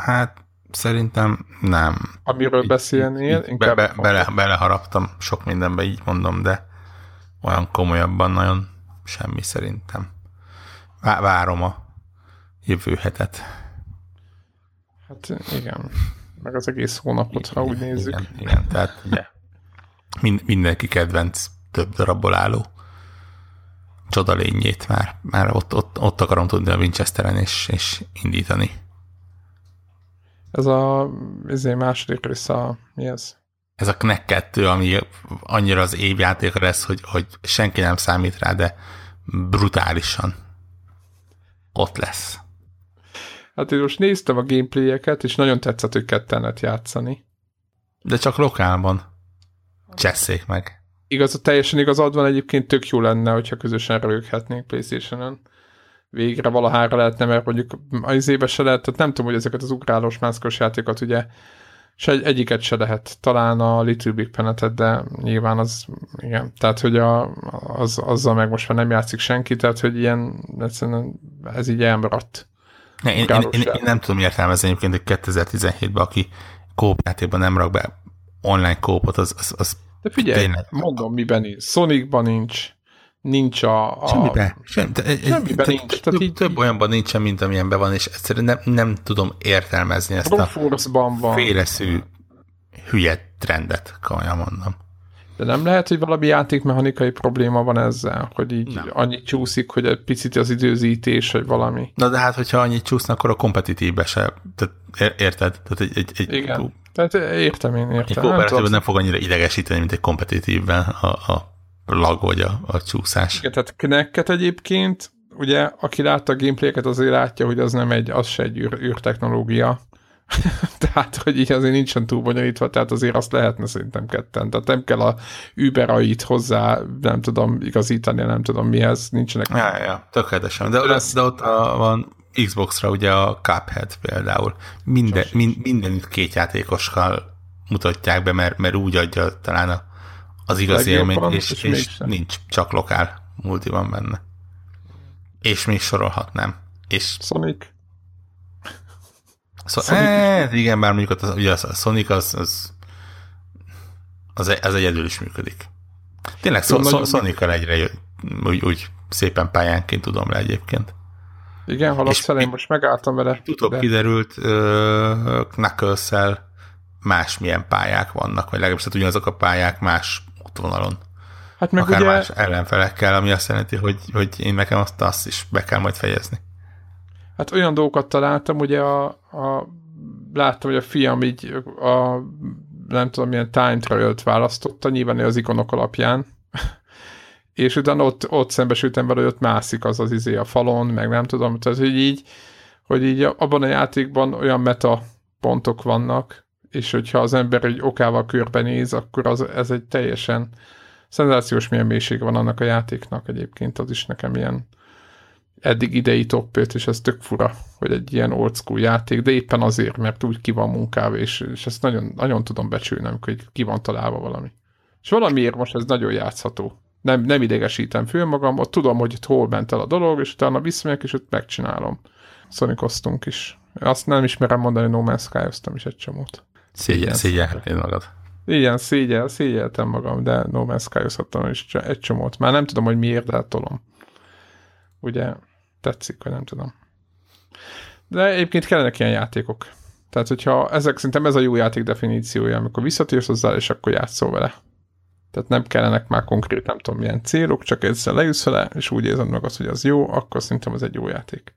hát szerintem nem. Amiről beszélnél? Inkább be, be, bele, beleharaptam sok mindenbe, így mondom, de olyan komolyabban nagyon semmi szerintem. Várom a jövő hetet. Hát igen, meg az egész hónapot, ha úgy nézzük. Igen, igen tehát ugye mind, mindenki kedvenc több darabból álló csodalényét már, már ott, ott, ott akarom tudni a Winchesteren és, és indítani. Ez a ezért második rész a, mi ez? Ez a Knack 2, ami annyira az évjáték lesz, hogy, hogy senki nem számít rá, de brutálisan ott lesz. Hát én most néztem a gameplayeket, és nagyon tetszett, hogy ketten lehet játszani. De csak lokálban. Csesszék meg. Igaz, teljesen igazad van, egyébként tök jó lenne, hogyha közösen röghetnénk Playstation-on. Végre valahára lehetne, mert mondjuk az éve se lehet, tehát nem tudom, hogy ezeket az ugrálós mászkos játékokat ugye se egy, egyiket se lehet. Talán a Little Big Planet, de nyilván az, igen, tehát hogy a, az, azzal meg most már nem játszik senki, tehát hogy ilyen, ez így elmaradt. Ne, én, én, én, én, nem tudom értelmezni egyébként, hogy 2017-ben, aki kópjátékban nem rak be online kópot, az, az, az De figyelj, tényleg... mondom, miben nincs. Sonicban nincs, nincs a... a... Semmiben. Sem, Semmiben nincs. Tehát így, több olyanban nincsen, mint amilyenben van, és egyszerűen nem, nem tudom értelmezni ezt a, van. féleszű hülye trendet, komolyan mondom. De nem lehet, hogy valami játékmechanikai probléma van ezzel, hogy így nem. annyit csúszik, hogy egy picit az időzítés, vagy valami. Na de hát, hogyha annyit csúsznak, akkor a kompetitívbe se, tehát érted? Tehát egy, egy, egy, Igen, kú... tehát értem én, értem. Egy kooperatívben nem, nem fog annyira idegesíteni, mint egy kompetitívben a, a lag vagy a, a csúszás. Igen, tehát Knecket egyébként, ugye, aki látta a gameplayeket, azért látja, hogy az nem egy, az se egy űr, űrtechnológia, tehát, hogy így azért nincsen túl bonyolítva, tehát azért azt lehetne szerintem ketten. Tehát nem kell a Uberait hozzá, nem tudom, igazítani, nem tudom mihez, nincsenek. Ja, ja, tökéletesen. De, lesz, de ott a, van Xbox-ra ugye a Cuphead például. Minden, min, minden két játékossal mutatják be, mert, mert úgy adja talán a, az igaz élményt, és, és, és nincs, csak lokál multi van benne. És még sorolhatnám. És Sonic. Szó, Sonic eh, igen, bár mondjuk az, ugye a Sonic az, az, az, az egyedül is működik. Tényleg szó, szó, sonic egyre úgy, úgy szépen pályánként tudom le egyébként. Igen, haladsz fel, én most megálltam vele. Utóbb de... kiderült uh, knuckles másmilyen pályák vannak, vagy legalábbis hát ugyanazok a pályák más útvonalon. Hát meg Akár ugye... más ellenfelekkel, ami azt jelenti, hogy, hogy én nekem azt, azt is be kell majd fejezni. Hát olyan dolgokat találtam, ugye a, a láttam, hogy a fiam így a nem tudom, milyen time travel-t választotta, nyilván az ikonok alapján, és utána ott, ott szembesültem vele, hogy ott mászik az az izé a falon, meg nem tudom, tehát hogy így, hogy így abban a játékban olyan meta pontok vannak, és hogyha az ember egy okával körbenéz, akkor az, ez egy teljesen szenzációs milyen mélysége van annak a játéknak egyébként, az is nekem ilyen eddig idei top 5, és ez tök fura, hogy egy ilyen old school játék, de éppen azért, mert úgy ki van munkálva, és, és ezt nagyon, nagyon tudom becsülni, amikor ki van találva valami. És valamiért most ez nagyon játszható. Nem, nem idegesítem föl magam, ott tudom, hogy itt hol ment el a dolog, és utána visszamegyek, és ott megcsinálom. Szonikoztunk is. Azt nem ismerem mondani, No Man's sky is egy csomót. Szégyen, szégyelhetnéd magad. Igen, szégyel, szégyeltem magam, de No Man's sky is egy csomót. Már nem tudom, hogy miért, de tolom. Ugye tetszik, vagy nem tudom. De egyébként kellenek ilyen játékok. Tehát, hogyha ezek szerintem ez a jó játék definíciója, amikor visszatérsz hozzá, és akkor játszol vele. Tehát nem kellenek már konkrét, nem tudom milyen célok, csak egyszer leülsz vele, és úgy érzed meg azt, hogy az jó, akkor szerintem ez egy jó játék.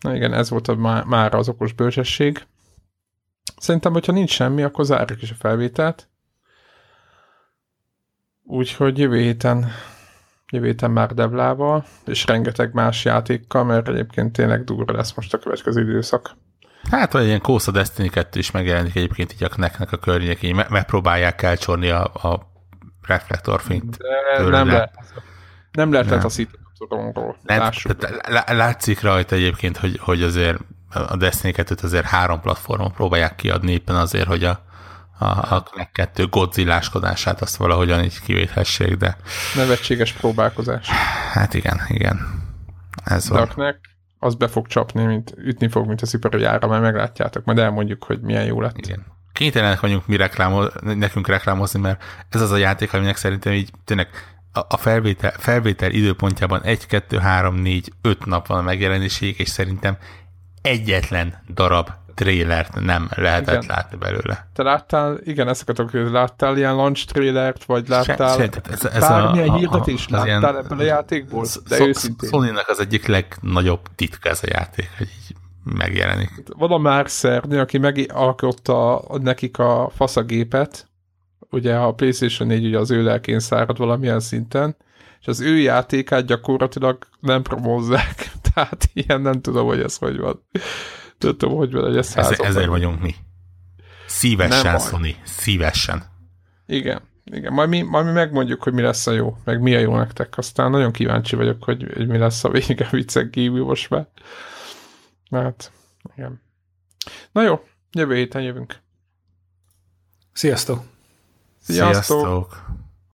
Na igen, ez volt a, má, már az okos bölcsesség. Szerintem, hogyha nincs semmi, akkor zárjuk is a felvételt. Úgyhogy jövő héten, jövő héten már Devlával, és rengeteg más játékkal, mert egyébként tényleg durva lesz most a következő időszak. Hát, vagy ilyen Kósza Destiny 2 is megjelenik egyébként így a Knacknek a környékén, me- megpróbálják elcsorni a, a reflektorfényt. Nem lehet, nem lehet nem. a szituációról. Látszik rajta egyébként, hogy, hogy azért a Destiny 2-t azért három platformon próbálják kiadni éppen azért, hogy a, a, a Knack 2 godzilláskodását azt valahogyan így kivéthessék, de... Nevetséges próbálkozás. Hát igen, igen. Ez de van. a Knack az be fog csapni, mint ütni fog, mint a sziparjára, mert meglátjátok, majd elmondjuk, hogy milyen jó lett. Igen. Kénytelenek vagyunk mi reklámoz, nekünk reklámozni, mert ez az a játék, aminek szerintem így tényleg a felvétel, felvétel időpontjában 1, 2, 3, 4, 5 nap van a megjelenéséig, és szerintem egyetlen darab trélert nem lehetett igen. látni belőle. Te láttál, igen, ezeket a közül láttál ilyen launch trailert, vagy láttál se, ez, ez bármilyen a, hirdetést láttál ilyen, ebből a játékból? De szó, őszintén. sony az egyik legnagyobb titka ez a játék, hogy így megjelenik. Van a Mark Cerny, aki megalkotta nekik a faszagépet, ugye a PlayStation 4 ugye az ő lelkén szárad valamilyen szinten, és az ő játékát gyakorlatilag nem promózzák. Tehát ilyen nem tudom, hogy ez hogy van. Tudom, hogy van, hogy ez Ezer, Ezért vagyunk mi. Szívesen, Sony. Szívesen. Igen. Igen, majd mi, majd mi megmondjuk, hogy mi lesz a jó, meg mi a jó nektek. Aztán nagyon kíváncsi vagyok, hogy, hogy mi lesz a vége viccek kívül most már. Hát, igen. Na jó, jövő héten jövünk. Sziasztok! Sziasztok! Sziasztok.